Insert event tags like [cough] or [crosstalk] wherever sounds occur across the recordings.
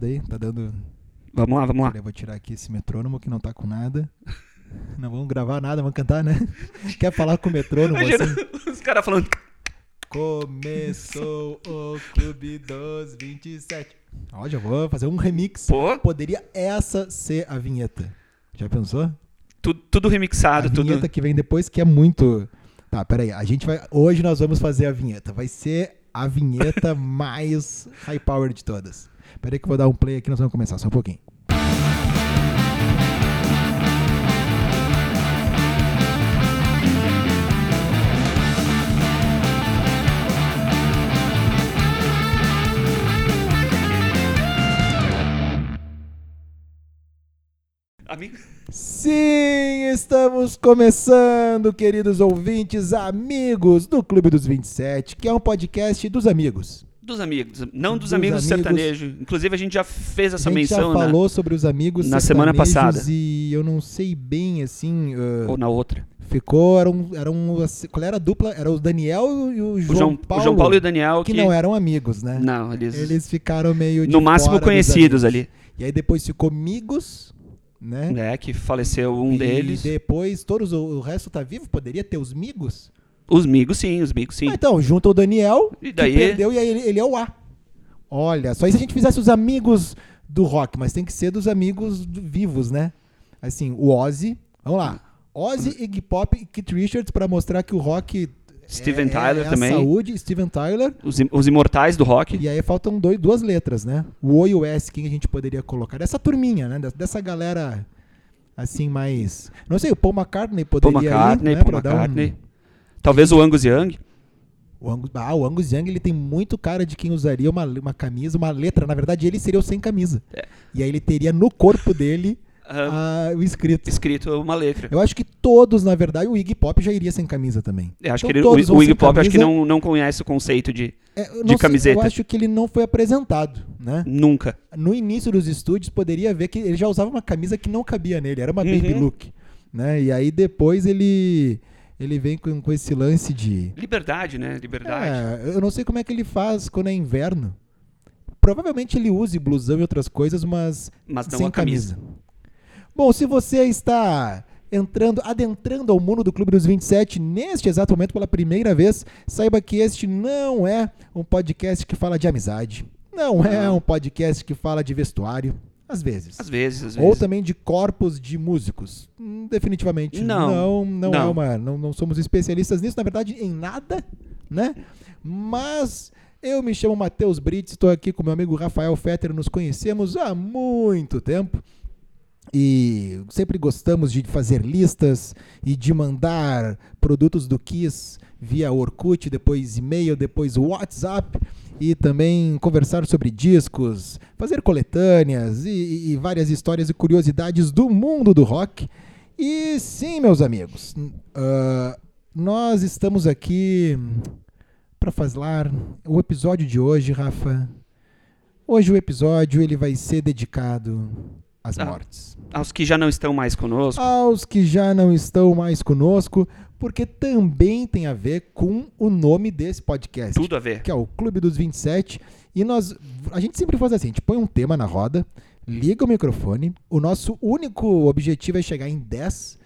Daí, tá dando. Vamos lá, vamos lá. Eu vou tirar aqui esse metrônomo que não tá com nada. [laughs] Não vamos gravar nada, vamos cantar, né? [laughs] Quer falar com o metrônomo Imagina assim? [laughs] os caras falando. Começou o Clube dos 27. Ó, já vou fazer um remix. Pô, Poderia essa ser a vinheta. Já pensou? tudo, tudo remixado, a tudo. vinheta que vem depois que é muito. Tá, peraí. A gente vai. Hoje nós vamos fazer a vinheta. Vai ser a vinheta mais high power de todas. Peraí que eu vou dar um play aqui, nós vamos começar só um pouquinho. Amigo, Sim, estamos começando, queridos ouvintes, amigos do Clube dos 27, que é um podcast dos amigos. Dos amigos, não dos, Dos amigos, amigos. sertanejos. Inclusive a gente já fez essa a gente menção já na- falou sobre os amigos na semana passada. E eu não sei bem, assim, uh, ou na outra. ficou, era um, era um, qual era a dupla? Era o Daniel e o O João, João, Paulo, o João Paulo e o Daniel que que, não eram amigos, né? não, eles, Eles ficaram meio de no máximo conhecidos ali, E aí depois ficou amigos, né? né, que faleceu um e deles. depois todos o, o resto tá vivo, poderia ter os migos? Os migos sim, os migos sim. Ah, então, junta o Daniel, E daí- que perdeu, e aí ele, ele é o A. Olha, só e se a gente fizesse os amigos do rock, mas tem que ser dos amigos do- vivos, né? Assim, o Ozzy, vamos lá. Ozzy, Iggy Pop e Keith Richards pra mostrar que o rock Steven é, Tyler é também. saúde, Steven Tyler. Os, os imortais do rock. E aí faltam dois, duas letras, né? O O e o S, quem a gente poderia colocar? Dessa turminha, né? Dessa- Dessa galera, assim, mais... Não sei, o Paul McCartney Paul poderia McCartney, ir, né? Paul McCartney. Talvez o Angus Young. O Angus, ah, o Angus Young ele tem muito cara de quem usaria uma, uma camisa, uma letra. Na verdade, ele seria o sem camisa. É. E aí ele teria no corpo dele ah, o escrito. escrito uma letra. Eu acho que todos, na verdade, o Iggy Pop já iria sem camisa também. Eu acho Então, que ele, todos o, o Iggy Pop acho que não, não conhece o conceito de É, de sei, camiseta. eu acho que ele não foi apresentado, né? nunca. No início dos estúdios, poderia ver que ele já usava uma camisa que não cabia nele. Era uma Uhum. baby look. Né? E aí depois ele, ele vem com, com esse lance de... Liberdade, né? Liberdade. É, eu não sei como é que ele faz quando é inverno. Provavelmente ele use blusão e outras coisas, mas Mas não sem a camisa. camisa. Bom, se você está entrando, adentrando ao mundo do Clube dos 27 neste exato momento pela primeira vez, saiba que este não é um podcast que fala de amizade. Não é um podcast que fala de vestuário, às vezes. Às vezes, às Ou vezes. também de corpos de músicos. Hum, Definitivamente Não. não. Não, é Não. uma. Não, não somos especialistas nisso, na verdade, em nada, né? Mas eu me chamo Matheus Brits, estou aqui com meu amigo Rafael Fetter, nos conhecemos há muito tempo. E sempre gostamos de fazer listas e de mandar produtos do Kiss via Orkut, depois e-mail, depois WhatsApp e também conversar sobre discos, fazer coletâneas e, e- várias histórias e curiosidades do mundo do rock. E sim, meus amigos, ah, nós estamos aqui para falar o episódio de hoje, Rafa. Hoje o episódio ele vai ser dedicado às Ah. mortes Aos que já não estão mais conosco. aos que já não estão mais conosco, porque também tem a ver com o nome desse podcast, Tudo a ver. que é o Clube dos 27. E nós, a gente sempre faz assim, a gente põe um tema na roda, liga o microfone, o nosso único objetivo é chegar em 10.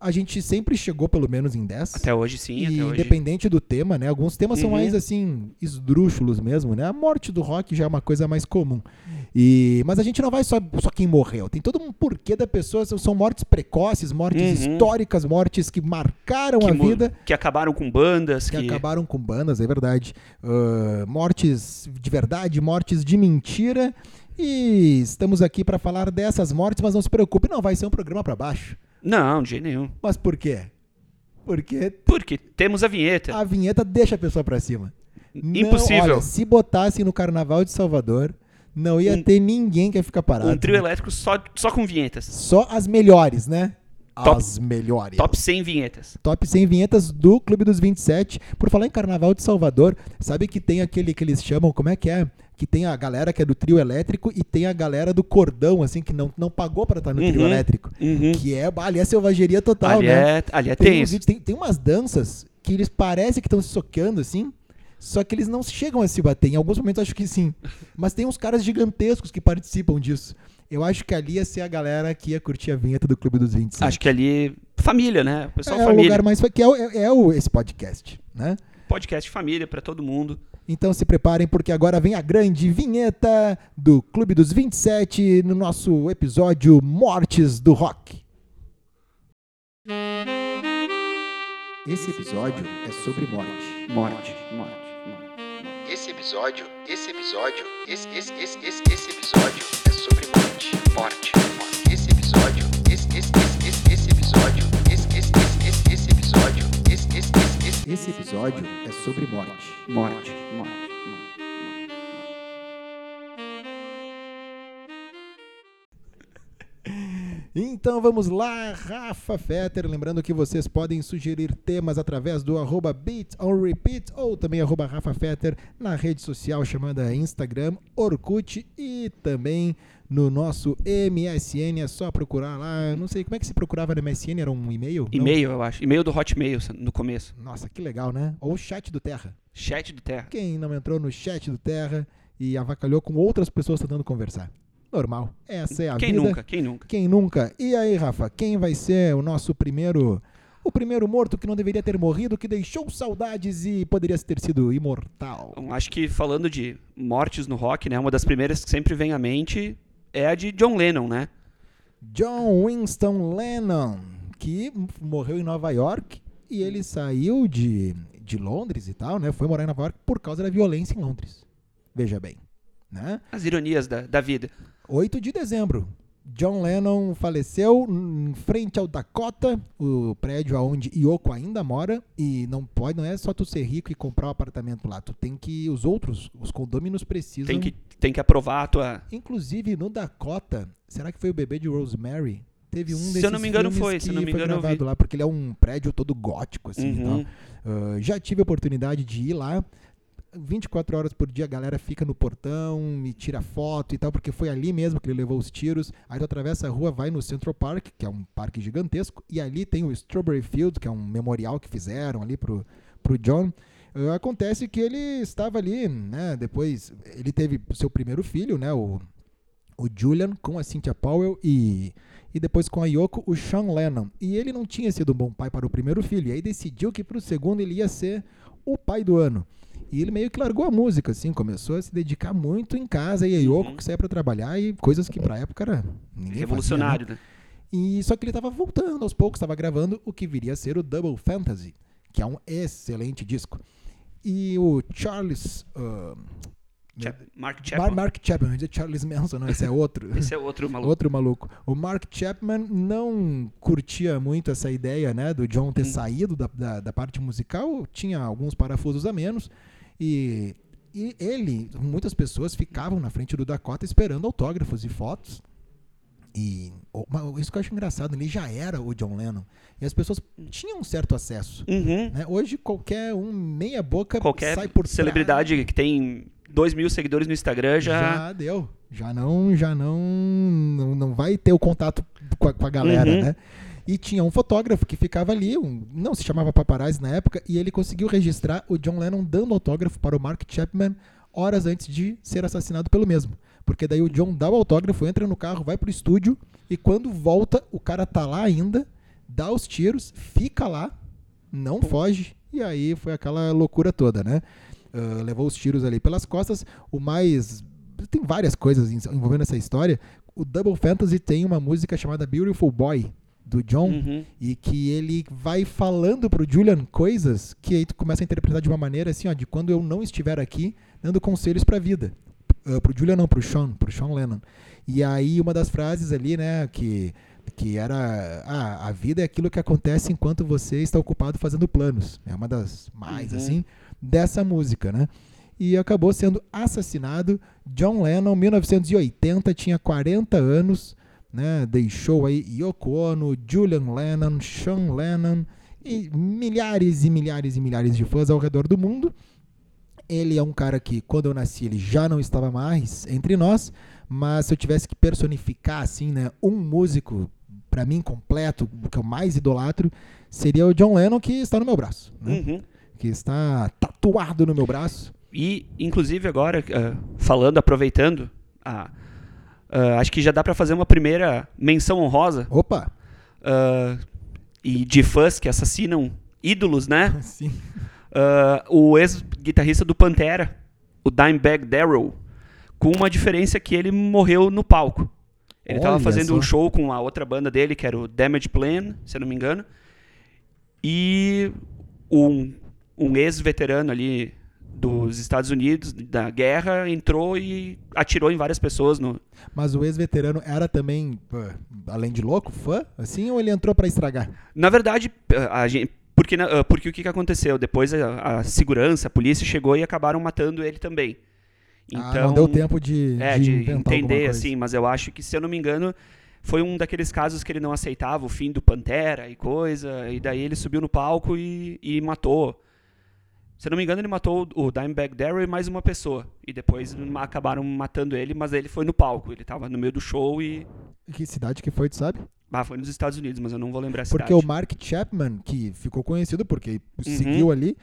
A gente sempre chegou pelo menos em 10. Até hoje sim, E até hoje. independente do tema, né? Alguns temas são Uhum. mais assim, esdrúxulos mesmo, né? A morte do rock já é uma coisa mais comum. E, mas a gente não vai só, só quem morreu. Tem todo um porquê da pessoa. São, são mortes precoces, mortes Uhum. históricas, mortes que marcaram que, a vida, que acabaram com bandas, que que, acabaram com bandas, é verdade. Ah, mortes de verdade, mortes de mentira. E estamos aqui para falar dessas mortes, mas não se preocupe, não vai ser um programa para baixo. Não, de jeito nenhum. Mas por quê? Porque Porque temos a vinheta. a vinheta deixa a pessoa pra cima. Não, Impossível. olha, se botassem no Carnaval de Salvador, não ia Um- ter ninguém que ia ficar parado. um trio né? elétrico só, só com vinhetas. Só as melhores, né? Top- as melhores. Top 100 vinhetas. Top 100 vinhetas do Clube dos 27. Por falar em Carnaval de Salvador, sabe que tem aquele que eles chamam, como é que é? Que tem a galera que é do trio elétrico e tem a galera do cordão, assim, que não, não pagou pra estar no trio Uhum. elétrico. Uhum. Que é, ali é selvageria total, ali, né? é, ali é Tem, tenso. vídeos, tem, tem umas danças que eles parecem que estão se socando assim, Só que eles não chegam a se bater. Em alguns momentos acho que sim. Mas tem uns caras gigantescos que participam disso. Eu acho que ali ia ser a galera que ia curtir a vinheta do Clube dos 27. Acho que ali. Família, né? O pessoal é o família. lugar mais. Que é, o- é- é o, esse podcast, né? Podcast família pra todo mundo. Então se preparem, porque agora vem a grande vinheta do Clube dos 27 no nosso episódio Mortes do Rock. Esse episódio é sobre morte. Morte, morte, morte. Esse episódio, esse episódio, esse, esse, esse, esse, esse episódio é sobre morte. Morte. Esse, episódio é sobre morte. Morte, morte, morte. Então vamos lá, Rafa Fetter. Lembrando que vocês podem sugerir temas através do arroba Beat on Repeat ou também arroba Rafa Fetter na rede social chamada Instagram, Orkut e também no nosso MSN. É só procurar lá. Eu Não sei como é que se procurava no MSN, era um e-mail? E-mail, eu acho. E-mail do Hotmail no começo. Nossa, que legal, né? Ou o chat do Terra. Chat do Terra. Quem não entrou no chat do Terra e avacalhou com outras pessoas tentando conversar? Normal. Essa é a Quem vida. nunca? Quem nunca? Quem nunca? E aí, Rafa, quem vai ser o nosso primeiro. O primeiro morto que não deveria ter morrido, que deixou saudades e poderia ter sido imortal? Acho que falando de mortes no rock, né? Uma das primeiras que sempre vem à mente é a de John Lennon, né? John Winston Lennon, que morreu em Nova York e ele saiu de, de Londres e tal, né? Foi morar em Nova York por causa da violência em Londres. Veja bem, né? As ironias da, da vida. 8 de dezembro. John Lennon faleceu em frente ao Dakota, o prédio onde Yoko ainda mora. E não pode, não é só tu ser rico e comprar um apartamento lá. Tu tem que. Os outros, os condôminos precisam. Tem que, tem que aprovar a tua. Inclusive no Dakota, será que foi o bebê de Rosemary? Teve um Se eu desses não me engano, foi, se eu não me engano, eu vi. lá, porque ele é um prédio todo gótico, assim. e Uhum. tal. Ah, já tive a oportunidade de ir lá. 24 horas por dia a galera fica no portão e tira foto e tal, porque foi ali mesmo que ele levou os tiros. Aí tu atravessa a rua, vai no Central Park, que é um parque gigantesco, e ali tem o Strawberry Field, que é um memorial que fizeram ali pro, pro John. Ah, acontece que ele estava ali, né? Depois ele teve seu primeiro filho, né? O, o Julian com a Cynthia Powell e, e depois com a Yoko, o Sean Lennon. E ele não tinha sido um bom pai para o primeiro filho, e aí decidiu que para o segundo ele ia ser o pai do ano. E ele meio que largou a música, assim, começou a se dedicar muito em casa, e a Yoko Uhum. que saía para trabalhar, e coisas que pra época era Revolucionário, né? Fazia, né? E só que ele tava voltando aos poucos, estava gravando o que viria a ser o Double Fantasy, que é um excelente disco. E o Charles... Chap- Mark Mar- Chapman. Mark Chapman, dizer Charles Manson, não, esse é outro. [laughs] Esse é outro maluco. Outro maluco. O Mark Chapman não curtia muito essa ideia, né, do John ter Hum. saído da, da, da parte musical, tinha alguns parafusos a menos, e, e ele, muitas pessoas ficavam na frente do Dakota esperando autógrafos e fotos. E isso que eu acho engraçado, ele já era o John Lennon. E as pessoas tinham um certo acesso. Uhum. né? Hoje, qualquer um meia boca Qualquer sai por trás. celebridade que tem 2 mil seguidores no Instagram já. já deu. Já não, já não, não, não vai ter o contato com a, com a galera, Uhum. né? E tinha um fotógrafo que ficava ali, um, não se chamava paparazzi na época, e ele conseguiu registrar o John Lennon dando autógrafo para o Mark Chapman horas antes de ser assassinado pelo mesmo. Porque daí o John dá o autógrafo, entra no carro, vai pro estúdio, e quando volta, o cara tá lá ainda, dá os tiros, fica lá, não foge, e aí foi aquela loucura toda, né? Ah, levou os tiros ali pelas costas. O mais. Tem várias coisas envolvendo essa história. O Double Fantasy tem uma música chamada Beautiful Boy, do John, Uhum. e que ele vai falando pro Julian coisas que aí tu começa a interpretar de uma maneira assim, ó, de quando eu não estiver aqui, dando conselhos pra vida. Uh, pro Julian não, pro Sean, pro Sean Lennon. E aí uma das frases ali, né, que que era ah, a vida é aquilo que acontece enquanto você está ocupado fazendo planos. É uma das mais Uhum. assim dessa música, né? E acabou sendo assassinado. John Lennon, 1980, tinha 40 anos, né? Deixou aí Yoko Ono, Julian Lennon, Sean Lennon e milhares e milhares e milhares de fãs ao redor do mundo. Ele é um cara que, quando eu nasci, ele já não estava mais entre nós, mas se eu tivesse que personificar, assim, né, um músico, para mim, completo, que eu mais idolatro, seria o John Lennon, que está no meu braço, né? Uhum. que está tatuado no meu braço. E, inclusive, agora, uh, falando, aproveitando, uh, uh, acho que já dá para fazer uma primeira menção honrosa. Opa! e de fãs que assassinam ídolos, né? [laughs] Sim. o ex-guitarrista do Pantera, o Dimebag Darrell, com uma diferença que ele morreu no palco. Ele estava fazendo só. um show com a outra banda dele, que era o Damage Plan, se eu não me engano. E um, um ex-veterano ali dos Estados Unidos, da guerra, entrou e atirou em várias pessoas. No... Mas o ex-veterano era também, além de louco, fã, assim, ou ele entrou para estragar? Na verdade, a gente, porque, porque o que aconteceu? Depois a, a, segurança, a polícia chegou e acabaram matando ele também. Então, ah, não deu tempo de, é, de, de entender, assim, mas eu acho que, se eu não me engano, foi um daqueles casos que ele não aceitava o fim do Pantera e coisa, e daí ele subiu no palco e, e matou se não me engano, ele matou o Dimebag Darrell e mais uma pessoa. E depois acabaram matando ele, mas ele foi no palco. Ele estava no meio do show e. Que cidade que foi, tu sabe? Ah, foi nos Estados Unidos, mas eu não vou lembrar a cidade. Porque o Mark Chapman, que ficou conhecido porque uhum. seguiu ali,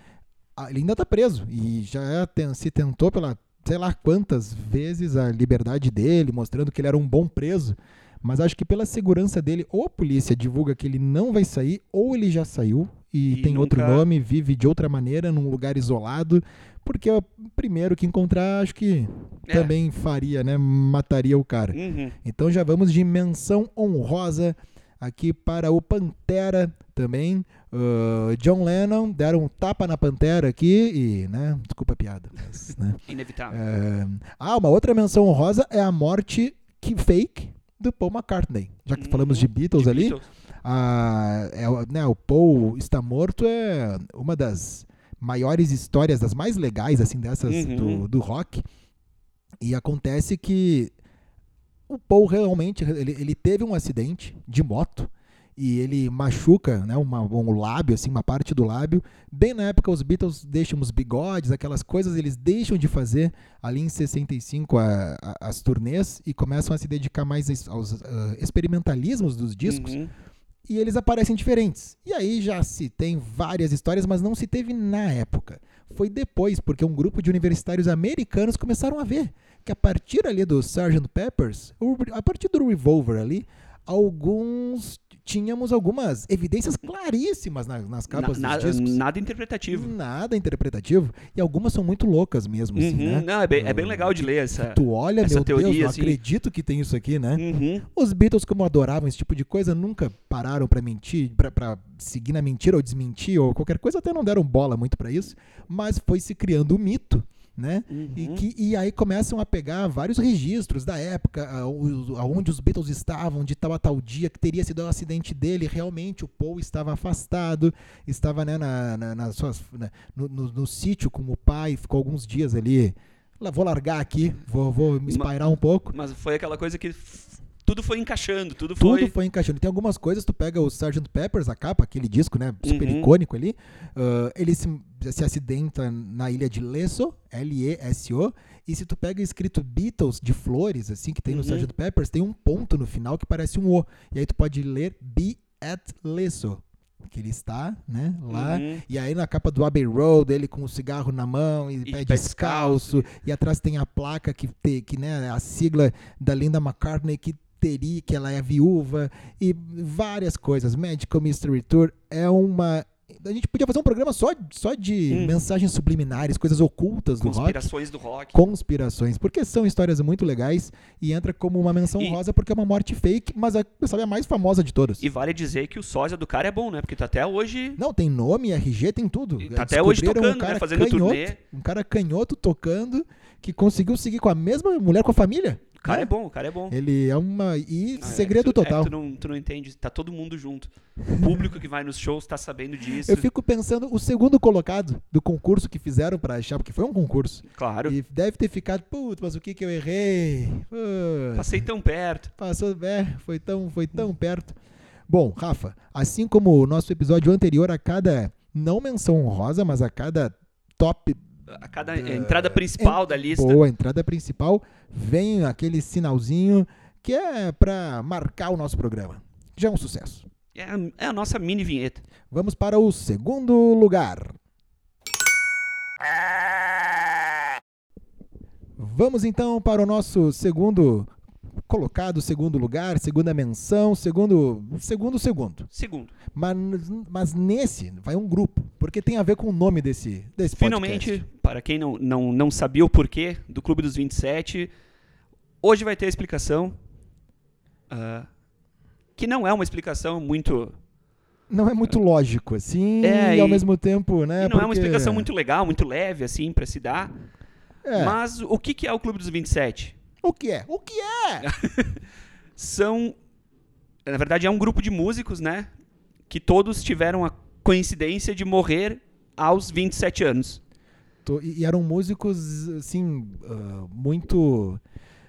ele ainda está preso. E já se tentou pela sei lá quantas vezes a liberdade dele, mostrando que ele era um bom preso. Mas acho que pela segurança dele, ou a polícia divulga que ele não vai sair, ou ele já saiu e, e tem nunca... outro nome, vive de outra maneira, num lugar isolado. Porque o primeiro que encontrar, acho que é. também faria, né? Mataria o cara. Uhum. Então já vamos de menção honrosa aqui para o Pantera também. Uh, John Lennon deram um tapa na Pantera aqui e, né? Desculpa a piada. Mas, né? [laughs] Inevitável. É... Ah, uma outra menção honrosa é a morte que fake do Paul McCartney. Já que hum, falamos de Beatles de ali, Beatles. A, é, né, o Paul está morto é uma das maiores histórias, das mais legais assim dessas uhum. do, do rock. E acontece que o Paul realmente ele, ele teve um acidente de moto e ele machuca né, uma, um lábio, assim, uma parte do lábio. Bem na época, os Beatles deixam os bigodes, aquelas coisas, eles deixam de fazer ali em 65 a, a, as turnês e começam a se dedicar mais aos uh, experimentalismos dos discos. Uhum. E eles aparecem diferentes. E aí já se tem várias histórias, mas não se teve na época. Foi depois, porque um grupo de universitários americanos começaram a ver que a partir ali do Sgt. Peppers, a partir do Revolver ali, alguns tínhamos algumas evidências claríssimas nas, nas capas na, dos discos. Nada interpretativo. Nada interpretativo. E algumas são muito loucas mesmo, assim, uhum. né? Não, é, bem, é bem legal de ler essa Tu olha, essa meu teoria, Deus, assim. acredito que tem isso aqui, né? Uhum. Os Beatles, como adoravam esse tipo de coisa, nunca pararam para mentir, para seguir na mentira ou desmentir ou qualquer coisa, até não deram bola muito para isso, mas foi se criando um mito né? Uhum. E, que, e aí começam a pegar vários registros da época, aonde os Beatles estavam, de tal a tal dia que teria sido o acidente dele. Realmente o Paul estava afastado, estava né, na, na, nas suas, né, no, no, no sítio com o pai, ficou alguns dias ali. Vou largar aqui, vou, vou me espairar um pouco. Mas foi aquela coisa que tudo foi encaixando, tudo foi. Tudo foi encaixando. Tem algumas coisas, tu pega o Sgt. Peppers, a capa, aquele disco, né? Super uhum. icônico ali. Uh, ele se, se acidenta na ilha de Leso, L-E-S-O. E se tu pega escrito Beatles de flores, assim, que tem no uhum. Sgt. Peppers, tem um ponto no final que parece um O. E aí tu pode ler Be at Leso que ele está, né, lá. Uhum. E aí na capa do Abbey Road, ele com o cigarro na mão e, e pé descalço, e atrás tem a placa que tem, que né, a sigla da Linda McCartney que teria, que ela é viúva e várias coisas. Magical Mystery Tour é uma a gente podia fazer um programa só, só de hum. mensagens subliminares, coisas ocultas do rock. Conspirações do rock. Conspirações, porque são histórias muito legais e entra como uma menção e... rosa porque é uma morte fake, mas a, sabe, a mais famosa de todas. E vale dizer que o sósia do cara é bom, né? Porque tá até hoje... Não, tem nome, RG, tem tudo. E tá até hoje tocando, um cara né? Fazendo canhoto, turnê. Um cara canhoto tocando que conseguiu seguir com a mesma mulher com a família. O cara é, é bom, o cara é bom. Ele é uma. E ah, segredo é, tu, total. É, tu, não, tu não entende, tá todo mundo junto. O público que vai nos shows tá sabendo disso. Eu fico pensando, o segundo colocado do concurso que fizeram para achar, porque foi um concurso. Claro. E deve ter ficado, putz, mas o que que eu errei? Putz, Passei tão perto. Passou, é, foi tão, foi tão perto. Bom, Rafa, assim como o nosso episódio anterior, a cada, não menção honrosa, mas a cada top a cada uh, entrada principal da lista. Boa, entrada principal, vem aquele sinalzinho que é para marcar o nosso programa. Já é um sucesso. É a, é a nossa mini vinheta. Vamos para o segundo lugar. Vamos então para o nosso segundo colocado, segundo lugar, segunda menção, segundo, segundo, segundo. Segundo. Mas, mas nesse vai um grupo, porque tem a ver com o nome desse, desse Finalmente, podcast. para quem não, não, não sabia o porquê do Clube dos 27, hoje vai ter a explicação. Uh, que não é uma explicação muito não é muito lógico, assim, é, e, e, ao mesmo tempo, né? não porque... é uma explicação muito legal, muito leve, assim, para se dar. É. Mas o que, que é o Clube dos 27? O que é? O que é? [laughs] São. Na verdade, é um grupo de músicos, né? Que todos tiveram a coincidência de morrer aos 27 anos. E eram músicos, assim, uh, muito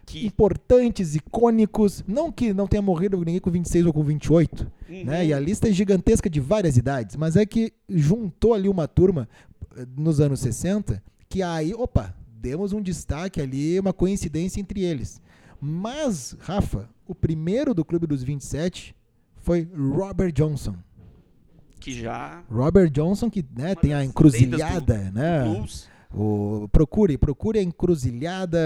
que... importantes, icônicos. Não que não tenha morrido ninguém com 26 ou com 28, uhum. né? E a lista é gigantesca de várias idades, mas é que juntou ali uma turma eh, nos anos 60 que aí, opa, demos um destaque ali, uma coincidência entre eles. Mas, Rafa, o primeiro do Clube dos 27 foi Robert Johnson. Que já. Robert Johnson, que né, tem a encruzilhada, do, né? Do o, procure, procure a encruzilhada.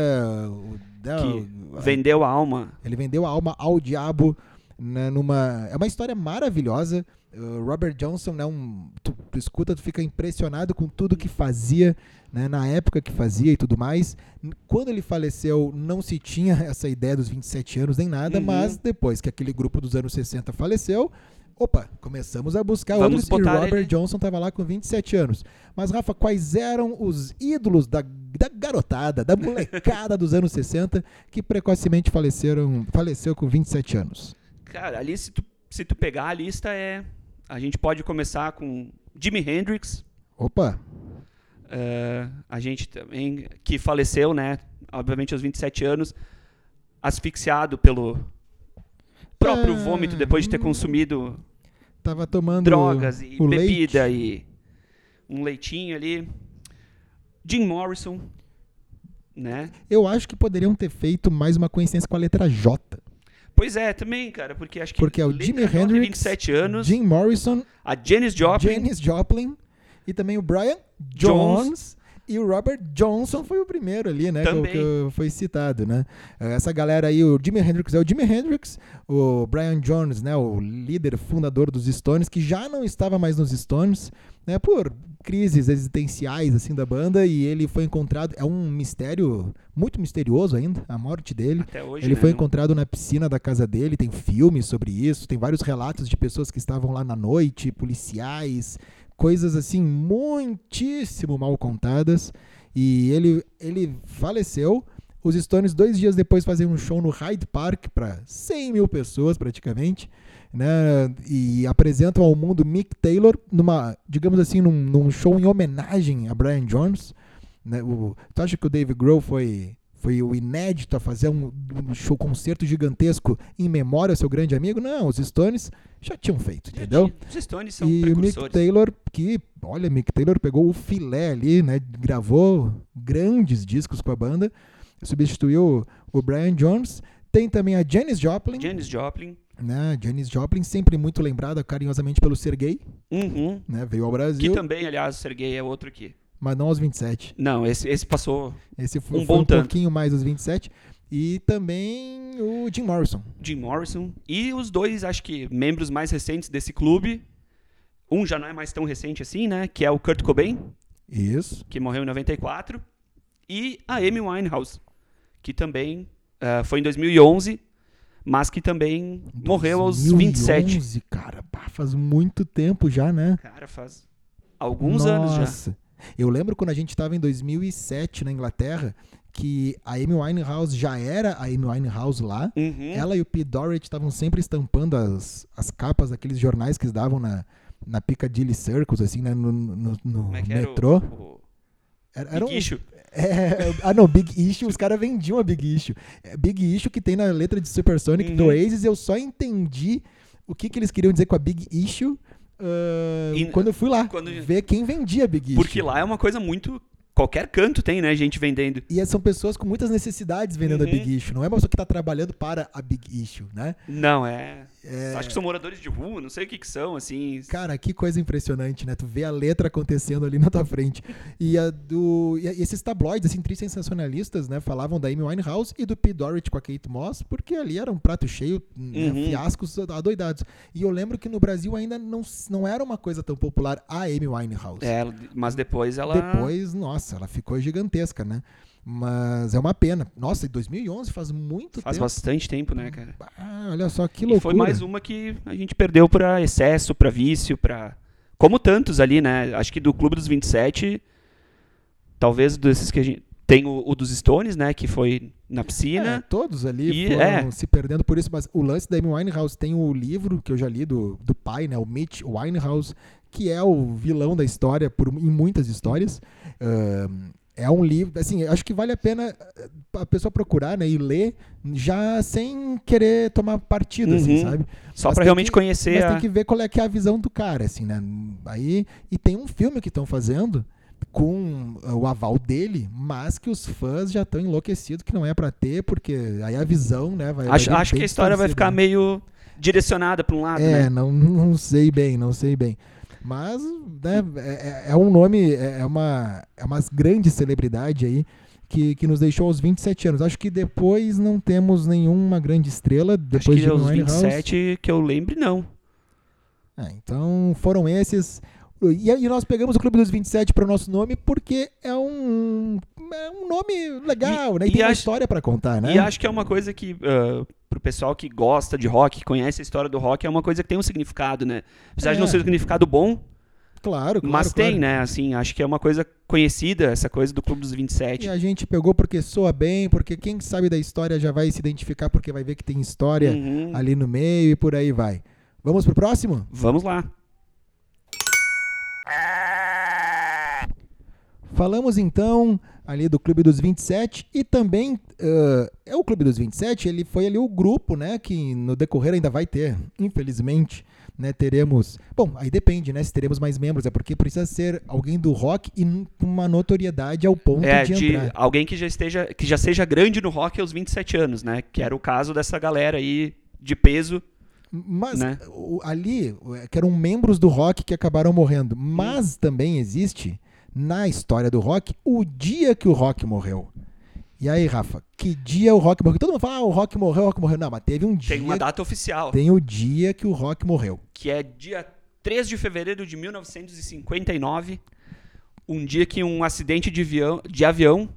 O, né, que vendeu a alma. Ele vendeu a alma ao diabo. Né, numa, é uma história maravilhosa. Uh, Robert Johnson, né, um, tu, tu, escuta, tu fica impressionado com tudo que fazia, né, na época que fazia e tudo mais. Quando ele faleceu, não se tinha [laughs] essa ideia dos 27 anos nem nada, uhum. mas depois que aquele grupo dos anos 60 faleceu, opa, começamos a buscar Vamos outros e Robert ele... Johnson estava lá com 27 anos. Mas, Rafa, quais eram os ídolos da, da garotada, da molecada dos anos 60 que precocemente faleceram, faleceu com 27 anos? Cara, ali se tu, se tu pegar a lista é... A gente pode começar com Jimi Hendrix. Opa! Uh, a gente também, que faleceu, né? Obviamente aos 27 anos, asfixiado pelo próprio é, vômito depois de ter consumido tava tomando drogas e bebida leite. e um leitinho ali. Jim Morrison, né? Eu acho que poderiam ter feito mais uma coincidência com a letra J. Pois é, também, cara, porque acho que porque é o Jimi Hendrix, 27 anos, Jim Morrison, a Janis Joplin, Janis Joplin e também o Brian Jones, Jones e o Robert Johnson foi o primeiro ali, né? Também. Que, que foi citado, né? Essa galera aí, o Jimi Hendrix é o Jimi Hendrix, o Brian Jones, né? O líder fundador dos Stones, que já não estava mais nos Stones, né? Por crises existenciais assim da banda e ele foi encontrado é um mistério muito misterioso ainda a morte dele Até hoje, ele né? foi encontrado na piscina da casa dele tem filmes sobre isso tem vários relatos de pessoas que estavam lá na noite policiais coisas assim muitíssimo mal contadas. E ele, ele faleceu. Os Stones, dois dias depois, fazem um show no Hyde Park para 100 mil pessoas, praticamente. Né? E apresentam ao mundo Mick Taylor, numa, digamos assim, num, num show em homenagem a Brian Jones. Né? O, tu acha que o Dave Grohl foi foi o inédito a fazer um, um show concerto gigantesco em memória ao seu grande amigo. Não, os Stones já tinham feito, já entendeu? Tinha. Os Stones são E o Mick Taylor, que, olha, Mick Taylor pegou o filé ali, né? Gravou grandes discos com a banda, substituiu o Brian Jones. Tem também a Janis Joplin. Janis Joplin. Né? Janis Joplin, sempre muito lembrada carinhosamente pelo Sergei. Uhum. Né? Veio ao Brasil. Que também, aliás, o Sergei é outro aqui mas não aos 27. Não, esse, esse passou esse foi, um foi bom um tanto. pouquinho mais aos 27. E também o Jim Morrison. Jim Morrison. E os dois, acho que, membros mais recentes desse clube. Um já não é mais tão recente assim, né? Que é o Kurt Cobain. Isso. Que morreu em 94. E a Amy Winehouse. Que também uh, foi em 2011. Mas que também 2011, morreu aos 27. cara. Faz muito tempo já, né? Cara, faz alguns Nossa. anos já. Eu lembro quando a gente estava em 2007 na Inglaterra, que a Amy Winehouse já era a Amy Winehouse lá. Uhum. Ela e o Pete Dorrit estavam sempre estampando as, as capas daqueles jornais que eles davam na, na Piccadilly Circus, assim, né, no, no, no é metrô. Era, o, era, era Big um, Issue. É, ah, não, Big Issue, os caras vendiam a Big Issue. É, Big Issue que tem na letra de Supersonic uhum. do Oasis, eu só entendi o que, que eles queriam dizer com a Big Issue Uh, e, quando eu fui lá quando... ver quem vendia Big Issue. Porque lá é uma coisa muito qualquer canto tem, né, gente vendendo. E são pessoas com muitas necessidades vendendo uhum. a Big Issue. Não é uma pessoa que está trabalhando para a Big Issue, né? Não, é... é... Acho que são moradores de rua, não sei o que, que são, assim. Cara, que coisa impressionante, né? Tu vê a letra acontecendo ali na tua frente. E, a do... e esses tabloides, assim, tristes sensacionalistas, né? Falavam da Amy Winehouse e do P. Doherty com a Kate Moss, porque ali era um prato cheio, né? uhum. fiascos adoidados. E eu lembro que no Brasil ainda não, não era uma coisa tão popular a Amy Winehouse. É, mas depois ela... Depois, nossa, ela ficou gigantesca, né? Mas é uma pena. Nossa, em 2011 faz muito faz tempo. Faz bastante tempo, né, cara? Ah, olha só que loucura. E foi mais uma que a gente perdeu para excesso, para vício, para como tantos ali, né? Acho que do Clube dos 27, talvez desses que a gente tem o, o dos Stones, né, que foi na piscina. É, todos ali e, foram é. se perdendo por isso, mas o lance da Amy Winehouse tem o livro que eu já li do, do pai, né, o Mitch Winehouse, que é o vilão da história por, em muitas histórias. Uh, é um livro, assim, acho que vale a pena eh, a pessoa procurar né, e ler já sem querer tomar partido, assim, uhum. assim, sabe? Só para realmente que, conhecer. Mas a... tem que ver qual é, que é a visão do cara, assim, né? Aí, e tem um filme que estão fazendo com o aval dele, mas que os fãs já estão enlouquecidos que não é para ter, porque aí a visão, né, vai Acho, vai acho que a história vai ficar meio direcionada para um lado, é, né? não, não sei bem, não sei bem. Mas né, é, é, é um nome, é, é uma, é uma grande celebridade aí que, que nos deixou aos 27 anos. Acho que depois não temos nenhuma grande estrela. Depois Acho que de aos 27 House. que eu lembre, não. É, então foram esses. E, e, nós pegamos o Clube dos 27 para o nosso nome porque é um, é um nome legal, e, né? E, e tem acho, uma história para contar, né? E acho que é uma coisa que, uh, pro pessoal que gosta de rock, conhece a história do rock, é uma coisa que tem um significado, né? Apesar é. de não ser um significado bom. Claro, claro. Mas tem, claro. né? Assim, acho que é uma coisa conhecida, essa coisa do Clube dos 27. E a gente pegou porque soa bem, porque quem sabe da história já vai se identificar porque vai ver que tem história uhum. ali no meio e por aí vai. Vamos pro próximo? Vamos lá. Falamos então ali do Clube dos 27 e também uh, é o Clube dos 27, ele foi ali o grupo, né, que no decorrer ainda vai ter, infelizmente, né, teremos, bom, aí depende, né, se teremos mais membros, é porque precisa ser alguém do rock e com uma notoriedade ao ponto é, de, de entrar. alguém que já esteja, que já seja grande no rock aos 27 anos, né, que era o caso dessa galera aí de peso mas né? ali, que eram membros do rock que acabaram morrendo. Mas também existe na história do rock o dia que o rock morreu. E aí, Rafa, que dia o rock morreu? Todo mundo fala, ah, o rock morreu, o rock morreu. Não, mas teve um dia. Tem uma data oficial. Tem o dia que o rock morreu. Que é dia 3 de fevereiro de 1959. Um dia que um acidente de avião, de avião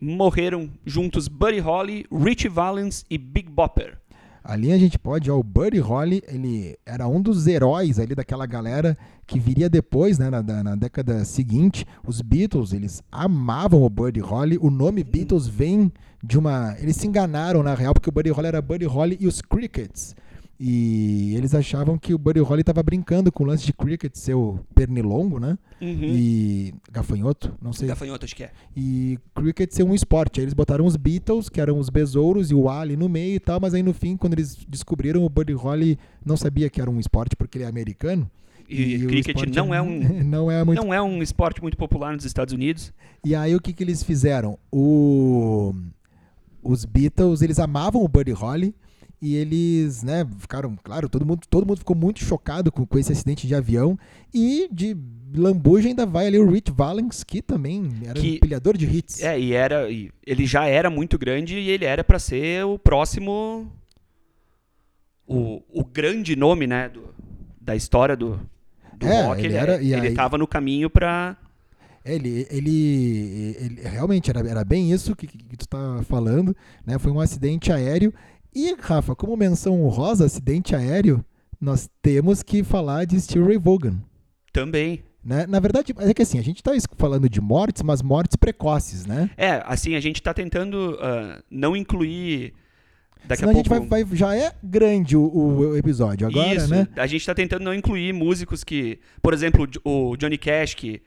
morreram juntos Buddy Holly, Richie Valens e Big Bopper. Ali a gente pode, ó, o Buddy Holly, ele era um dos heróis ali daquela galera que viria depois, né, na, na, década seguinte. Os Beatles, eles amavam o Buddy Holly. O nome Beatles vem de uma... Eles se enganaram, na real, porque o Buddy Holly era Buddy Holly e os Crickets. E eles achavam que o Buddy Holly estava brincando com o lance de cricket, seu pernilongo, né? Uhum. E gafanhoto, não sei. Gafanhoto, acho que é. E cricket ser um esporte. Aí eles botaram os Beatles, que eram os besouros, e o Ali no meio e tal, mas aí no fim, quando eles descobriram, o Buddy Holly não sabia que era um esporte porque ele é americano. E, e cricket não é um [laughs] não é, muito... não é um esporte muito popular nos Estados Unidos. E aí o que, que eles fizeram? O... Os Beatles, eles amavam o Buddy Holly, e eles, né, ficaram, claro, todo mundo, todo mundo ficou muito chocado com, com esse acidente de avião. E de lambuja ainda vai ali o Rich Valens, que também era que, um pilhador de hits. É, e era, ele já era muito grande e ele era para ser o próximo o, o grande nome, né, do, da história do, do é, rock. Ele, ele, era, ele aí, tava no caminho para é, ele, ele, ele, realmente era, era bem isso que, que tu tá falando, né? Foi um acidente aéreo e, Rafa, como menção honrosa, acidente aéreo, nós temos que falar de Steve Ray Vaughan. Também. Né? Na verdade, é que assim, a gente está falando de mortes, mas mortes precoces, né? É, assim, a gente está tentando uh, não incluir. Daqui Senão a, pouco... a gente vai, vai, já é grande o, o episódio agora, Isso, né? A gente está tentando não incluir músicos que, por exemplo, o Johnny Cash, que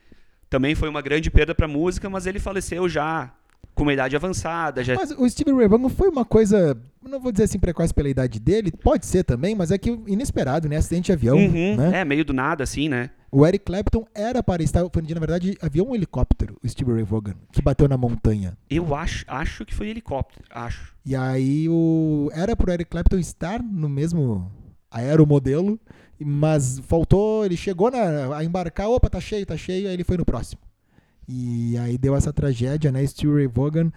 também foi uma grande perda para a música, mas ele faleceu já com uma idade avançada. Já... Mas o Steve Ray Vaughan foi uma coisa, não vou dizer assim precoce pela idade dele, pode ser também, mas é que inesperado, né? Acidente de avião, uhum, né? É, meio do nada, assim, né? O Eric Clapton era para estar. Na verdade, havia um helicóptero, o Steve Ray Vaughan, que bateu na montanha. Eu acho, acho que foi helicóptero, acho. E aí o era para o Eric Clapton estar no mesmo aeromodelo, mas faltou, ele chegou na, a embarcar, opa, tá cheio, tá cheio, aí ele foi no próximo. E aí deu essa tragédia, né? Steve Ray Vaughan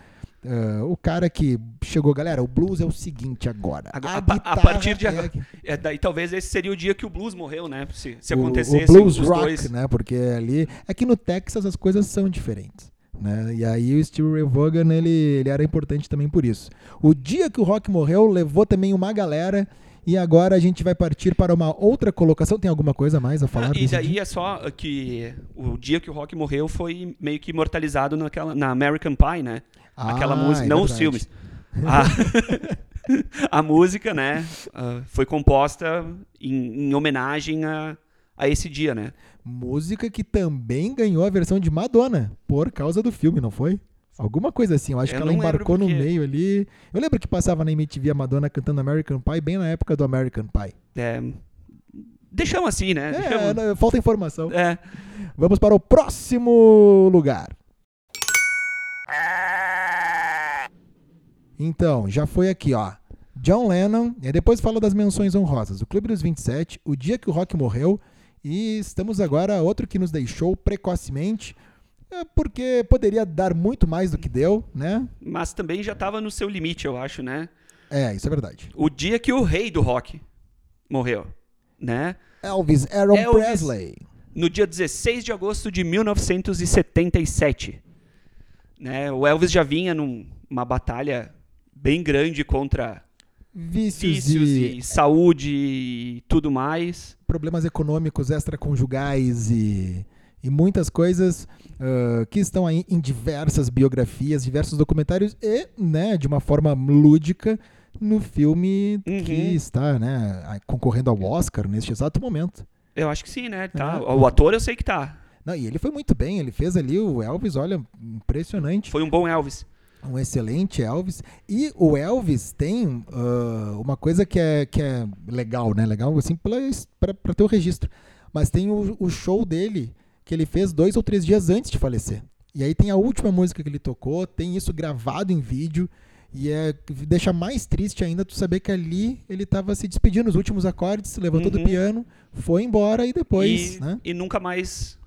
Uh, o cara que chegou, galera, o blues é o seguinte agora. A, a, a partir de agora. É, é, daí talvez esse seria o dia que o blues morreu, né? Se, se o, acontecesse. O blues rock, dois. né? Porque ali. É que no Texas as coisas são diferentes. Né? E aí o Steve Ray Vaughan, ele, ele era importante também por isso. O dia que o rock morreu, levou também uma galera. E agora a gente vai partir para uma outra colocação. Tem alguma coisa mais a falar? Ah, e daí dia? é só que o dia que o rock morreu foi meio que imortalizado naquela, na American Pie, né? Aquela ah, música, é não verdade. os filmes. A, [laughs] a música, né, uh, foi composta em, em homenagem a, a esse dia, né? Música que também ganhou a versão de Madonna por causa do filme, não foi? Alguma coisa assim, eu acho eu que ela embarcou no meio ali. Eu lembro que passava na MTV a Madonna cantando American Pie bem na época do American Pie. É. Deixamos assim, né? É, Deixamos... falta informação. É. Vamos para o próximo lugar. Então, já foi aqui, ó. John Lennon, e depois fala das menções honrosas. O Clube dos 27, O Dia que o Rock Morreu, e estamos agora outro que nos deixou precocemente, é, porque poderia dar muito mais do que deu, né? Mas também já estava no seu limite, eu acho, né? É, isso é verdade. O dia que o rei do rock morreu, né? Elvis Aaron Elvis, Presley. No dia 16 de agosto de 1977. Né? O Elvis já vinha numa batalha bem grande contra vícios, vícios e... e... saúde e tudo mais. Problemas econômicos extraconjugais e, e muitas coisas uh, que estão aí em diversas biografias, diversos documentários e, né, de uma forma lúdica, no filme uhum. que está né, concorrendo ao Oscar neste exato momento. Eu acho que sim, né? Tá. O ator eu sei que tá. Não, e ele foi muito bem, ele fez ali o Elvis, olha, impressionante. Foi um bom Elvis um excelente Elvis. E o Elvis tem uh, uma coisa que é, que é legal, né? Legal assim para ter o registro. Mas tem o, o, show dele que ele fez dois ou três dias antes de falecer. E aí tem a última música que ele tocou, tem isso gravado em vídeo. E é, deixa mais triste ainda tu saber que ali ele estava se despedindo, os últimos acordes, levantou uhum. do piano, foi embora e depois. E, né? e nunca mais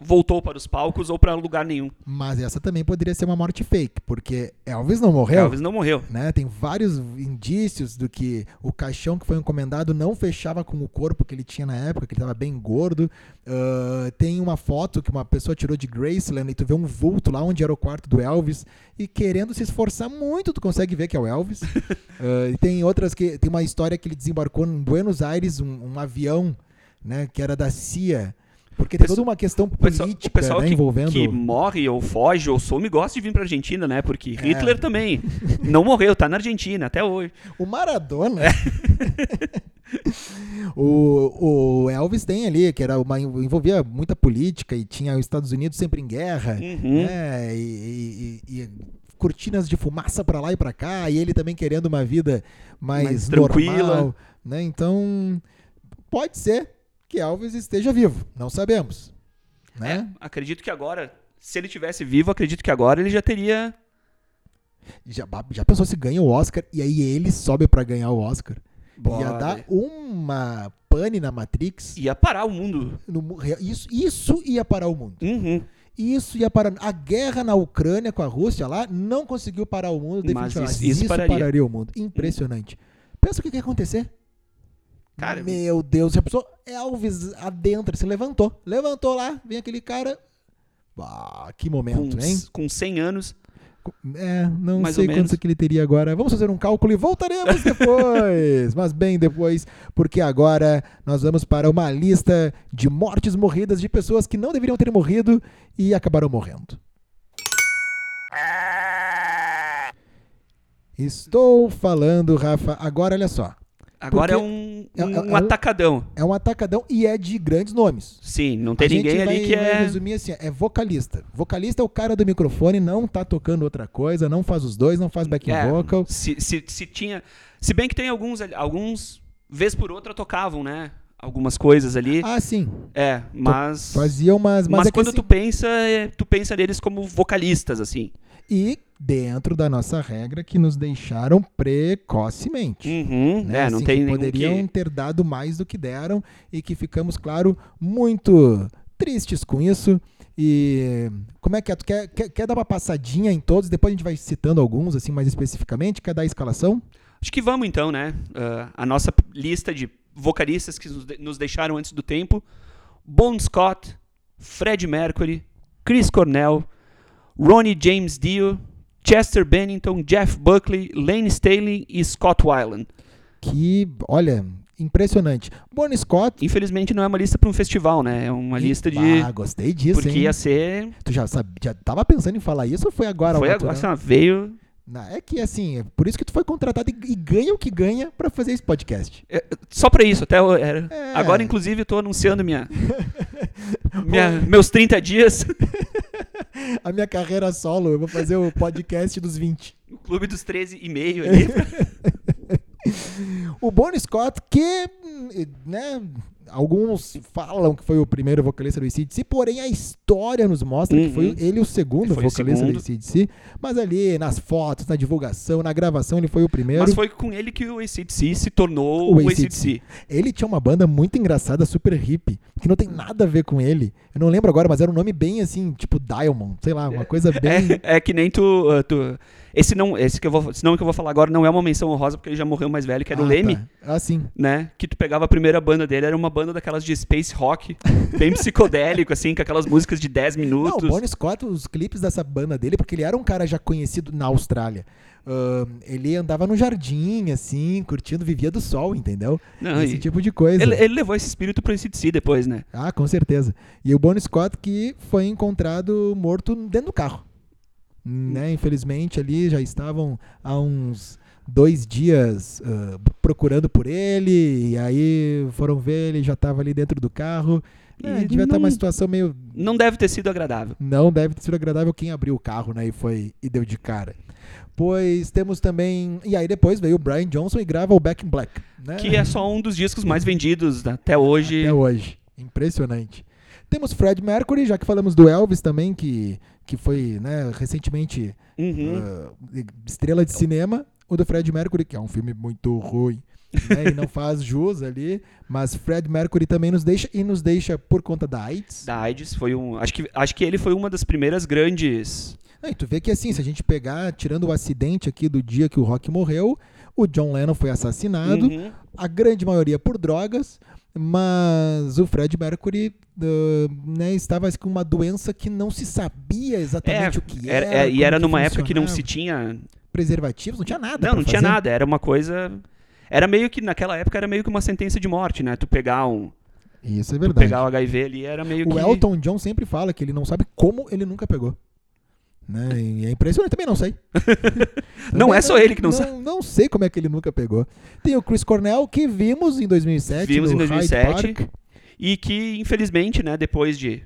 voltou para os palcos ou para lugar nenhum. Mas essa também poderia ser uma morte fake, porque Elvis não morreu. Elvis não morreu. Né? Tem vários indícios do que o caixão que foi encomendado não fechava com o corpo que ele tinha na época, que ele estava bem gordo. Uh, tem uma foto que uma pessoa tirou de Graceland e tu vê um vulto lá onde era o quarto do Elvis e querendo se esforçar muito, tu consegue ver que é o Elvis. uh, [laughs] e tem outras que tem uma história que ele desembarcou em Buenos Aires, um, um avião, né, que era da CIA porque tem toda uma questão política o pessoal né, que, envolvendo. que morre ou foge ou some gosta de vir para Argentina, né? Porque é. Hitler também [laughs] não morreu, tá na Argentina até hoje. O Maradona. É. [laughs] o, o, Elvis tem ali, que era uma, envolvia muita política e tinha os Estados Unidos sempre em guerra, uhum. né? E, e, e, cortinas de fumaça para lá e para cá, e ele também querendo uma vida mais, mais tranquila, normal, né? Então pode ser que Elvis esteja vivo. Não sabemos. Né? É, acredito que agora, se ele tivesse vivo, acredito que agora ele já teria. Já, já pensou se ganha o Oscar e aí ele sobe para ganhar o Oscar? Bora. Ia dar uma pane na Matrix. Ia parar o mundo. No, isso, isso ia parar o mundo. Uhum. Isso ia parar. A guerra na Ucrânia com a Rússia lá não conseguiu parar o mundo. Mas isso, isso, isso pararia. pararia. o mundo. Impressionante. Pensa o que ia acontecer. Cara, meu Deus, a pessoa Elvis adentro, se levantou. Levantou lá, vem aquele cara. Ah, que momento, com, hein? Com 100 anos. É, não Mais sei quantos que ele teria agora. Vamos fazer um cálculo e voltaremos [laughs] depois. mas bem depois, porque agora nós vamos para uma lista de mortes morridas de pessoas que não deveriam ter morrido e acabaram morrendo. Estou falando, Rafa. Agora olha só. Agora é um, um, é, é, um, atacadão. É um atacadão e é de grandes nomes. Sim, não tem a ninguém ali vai, que é. resumir assim: é vocalista. Vocalista é o cara do microfone, não tá tocando outra coisa, não faz os dois, não faz backing é, vocal. Se, se, se tinha. Se bem que tem alguns, alguns, vez por outra, tocavam, né? algumas coisas ali. Ah, sim. É, mas. Fazia umas. Mas, Mas, é quando assim- tu pensa, é, tu pensa neles como vocalistas, assim. E dentro da nossa regra que nos deixaram precocemente. Uhum, né? é, não Assim, tem que poderiam que... ter dado mais do que deram e que ficamos, claro, muito tristes com isso. E como é que é? Tu quer, quer, quer dar uma passadinha em todos? Depois a gente vai citando alguns, assim, mais especificamente. Quer dar a escalação? Acho que vamos então, né? Ah, a nossa lista de vocalistas que nos deixaram antes do tempo: Bon Scott, Fred Mercury, Chris Cornell, Ronnie James Dio, Chester Bennington, Jeff Buckley, Lane Staley e Scott Weiland. Que, olha, impressionante. Bon Scott. Infelizmente não é uma lista para um festival, né? É uma lista de. Ah, gostei disso, porque hein? ia ser. Tu já, sabe, já tava pensando em falar isso ou foi agora? Foi agora, assim, veio. Não, é que assim, é por isso que tu foi contratado e, e ganha o que ganha pra fazer esse podcast. é, Só pra isso, até. eu- É. Agora, inclusive, eu tô anunciando minha, [laughs] minha- meus 30 dias. [laughs] A minha carreira solo, eu vou fazer o podcast dos 20. O clube dos 13 e meio ali. [laughs] O Bon Scott, que, hum, né, alguns falam que foi o primeiro vocalista do ACDC, porém a história nos mostra que foi Uhum. ele o segundo Foi o vocalista segundo. do ACDC, mas ali nas fotos, na divulgação, na gravação, ele foi o primeiro. Mas foi com ele que o ACDC se tornou O o, AC/DC. ACDC. Ele tinha uma banda muito engraçada, super hippie, que não tem nada a ver com ele. Eu não lembro agora, mas era um nome bem assim, tipo Diamond, sei lá, uma coisa bem... [laughs] É, é que nem tu, uh, tu- Esse não, esse que eu vou, esse não que eu vou falar agora não é uma menção honrosa porque ele já morreu mais velho, que era o Ah, Leme, tá. Ah, sim. né? Que tu pegava a primeira banda dele, era uma banda daquelas de space rock, bem psicodélico assim, com aquelas músicas de 10 Não, minutos. o Bon Scott, os clipes dessa banda dele, porque ele era um cara já conhecido na Austrália. Ahn, ele andava no jardim, assim, curtindo, vivia do sol, entendeu? Não, Esse tipo de coisa. ele, ele levou esse espírito pro ACDC depois, né? Ah, com certeza. E o Bon Scott que foi encontrado morto dentro do carro. Né? Infelizmente ali já estavam há uns dois dias ah, procurando por ele, e aí foram ver, ele já estava ali dentro do carro. E É, devia estar não- uma situação meio Não deve ter sido agradável. Não deve ter sido agradável quem abriu o carro, né? E foi e deu de cara. Pois temos também. E aí depois veio o Brian Johnson e grava o Back in Black. Né? Que é só um dos discos mais vendidos até hoje. Até hoje. Impressionante. Temos Fred Mercury, já que falamos do Elvis também, que, que foi né, recentemente Uhum. ah, estrela de cinema. O do Fred Mercury, que é um filme muito ruim. né, e não faz jus ali, mas Fred Mercury também nos deixa e nos deixa por conta da AIDS. Da AIDS foi um. Acho que, acho que ele foi uma das primeiras grandes. Ah, e tu vê que assim, se a gente pegar, tirando o acidente aqui do dia que o Rock morreu, o John Lennon foi assassinado, Uhum. a grande maioria por drogas, mas o Fred Mercury ah, né, estava com uma doença que não se sabia exatamente É, o que era- era. é, e era numa época que não se tinha. Preservativos, não tinha nada. Não, não tinha fazer. nada. Era uma coisa. Era meio que, naquela época, era meio que uma sentença de morte, né? Tu pegar um. Isso é Tu verdade. pegar o HIV ali era meio O que. Elton John sempre fala que ele não sabe como ele nunca pegou. Né? E é impressionante, também não sei. [laughs] Não Também é só ele que não não sabe. Não sei como é que ele nunca pegou. Tem o Chris Cornell, que vimos em 2007. Vimos em 2007. Hyde Park. E que, infelizmente, né, depois de.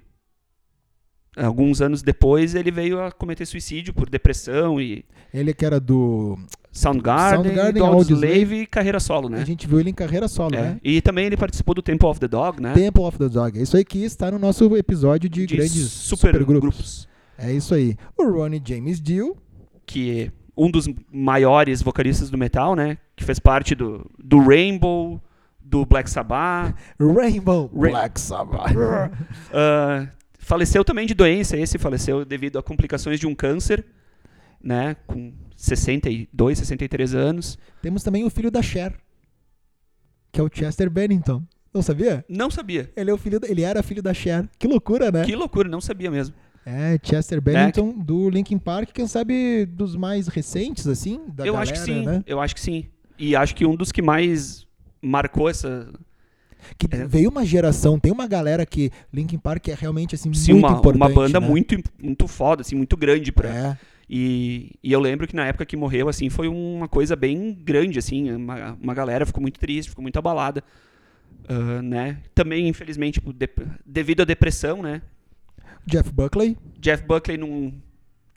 Alguns anos depois, ele veio a cometer suicídio por depressão e Ele que era do. Soundgarden, Soundgarden, Audioslave. Audioslave e carreira solo, né? A gente viu ele em carreira solo, É. né? E também ele participou do Temple of the Dog, né? Temple of the Dog. É isso aí que está no nosso episódio de, grandes super, supergrupos. grupos. É isso aí. O Ronnie James Dio, Que é um dos maiores vocalistas do metal, né? Que fez parte do, do Rainbow, do Black Sabbath. [laughs] Rainbow Ra- Black Sabbath. [laughs] Ah, faleceu também de doença. Esse faleceu devido a complicações de um câncer, né? Com 62, 63 anos. Temos também o filho da Cher, que é o Chester Bennington. Não sabia? Não sabia. Ele, é o filho ele era filho da Cher. Que loucura, né? Que loucura, não sabia mesmo. É, Chester Bennington do Linkin Park, quem sabe dos mais recentes, assim, da eu galera, acho que sim, né? eu acho que sim. E acho que um dos que mais marcou essa. Que É. veio uma geração, tem uma galera que Linkin Park é realmente, assim, Sim, muito uma, importante, uma banda né? muito, muito foda, assim, muito grande pra, É, E, e eu lembro que na época que morreu, assim, foi uma coisa bem grande, assim, uma, uma galera ficou muito triste, ficou muito abalada, ah, né? Também, infelizmente, tipo, de- devido à depressão, né? Jeff Buckley. Jeff Buckley não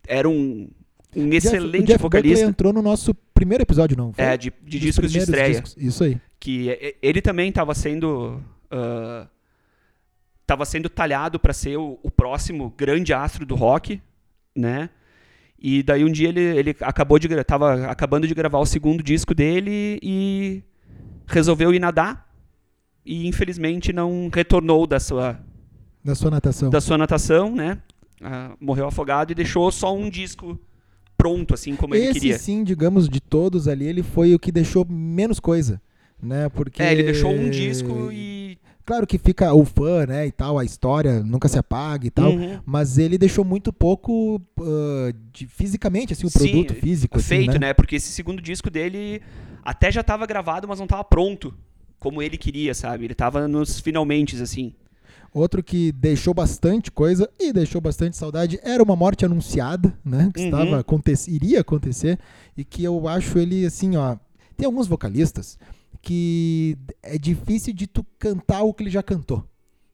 era um, um Jeff- excelente o Jeff Buckley vocalista, entrou no nosso primeiro episódio, não foi? é, de, de discos de estreia, discos. Isso aí. que e- ele também estava sendo uh, tava sendo talhado para ser o, o, próximo grande astro do rock, né? E daí um dia ele, ele acabou de tava acabando de gravar o segundo disco dele e resolveu ir nadar e infelizmente não retornou da sua da sua natação. Da sua natação, né? Uh, morreu afogado e deixou só um disco pronto assim como Esse, ele queria. Esse sim, digamos, de todos ali, ele foi o que deixou menos coisa, né? Porque É, ele deixou um disco e Claro que fica o fã, né, e tal, a história nunca se apaga e tal, uhum. mas ele deixou muito pouco uh, de, fisicamente, assim, o Sim, produto físico. Assim, feito, assim, né? né? Porque esse segundo disco dele até já estava gravado, mas não estava pronto como ele queria, sabe? Ele estava nos finalmente, assim. Outro que deixou bastante coisa e deixou bastante saudade era uma morte anunciada, né? Que uhum. estava acontecer, iria acontecer e que eu acho ele assim, ó. Tem alguns vocalistas que é difícil de tu cantar o que ele já cantou.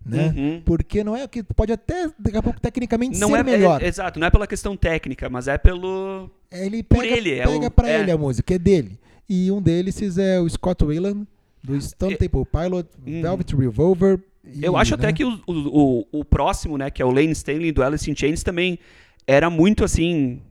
Né? Uhum. Porque não é que pode até daqui a pouco tecnicamente não ser é, melhor. É, exato, não é pela questão técnica, mas é pelo ele pega, por ele, é pega é para ele a música, é dele. E um deles é o Scott Weiland do Stone Temple Pilot, uhum. Velvet Revolver. Eu acho né? até que o, o, o, próximo, né, que é o Lane Stanley do Alice in Chains também era muito assim,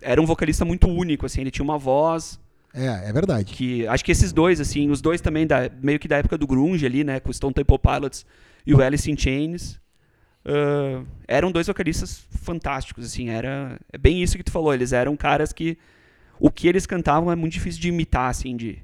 era um vocalista muito único, assim, ele tinha uma voz é, é verdade. Que acho que esses dois, assim, os dois também da, meio que da época do grunge ali, né, com o Stone Temple Pilots e o Alice in Chains, uh, eram dois vocalistas fantásticos, assim, era é bem isso que tu falou, eles eram caras que o que eles cantavam é muito difícil de imitar, assim, de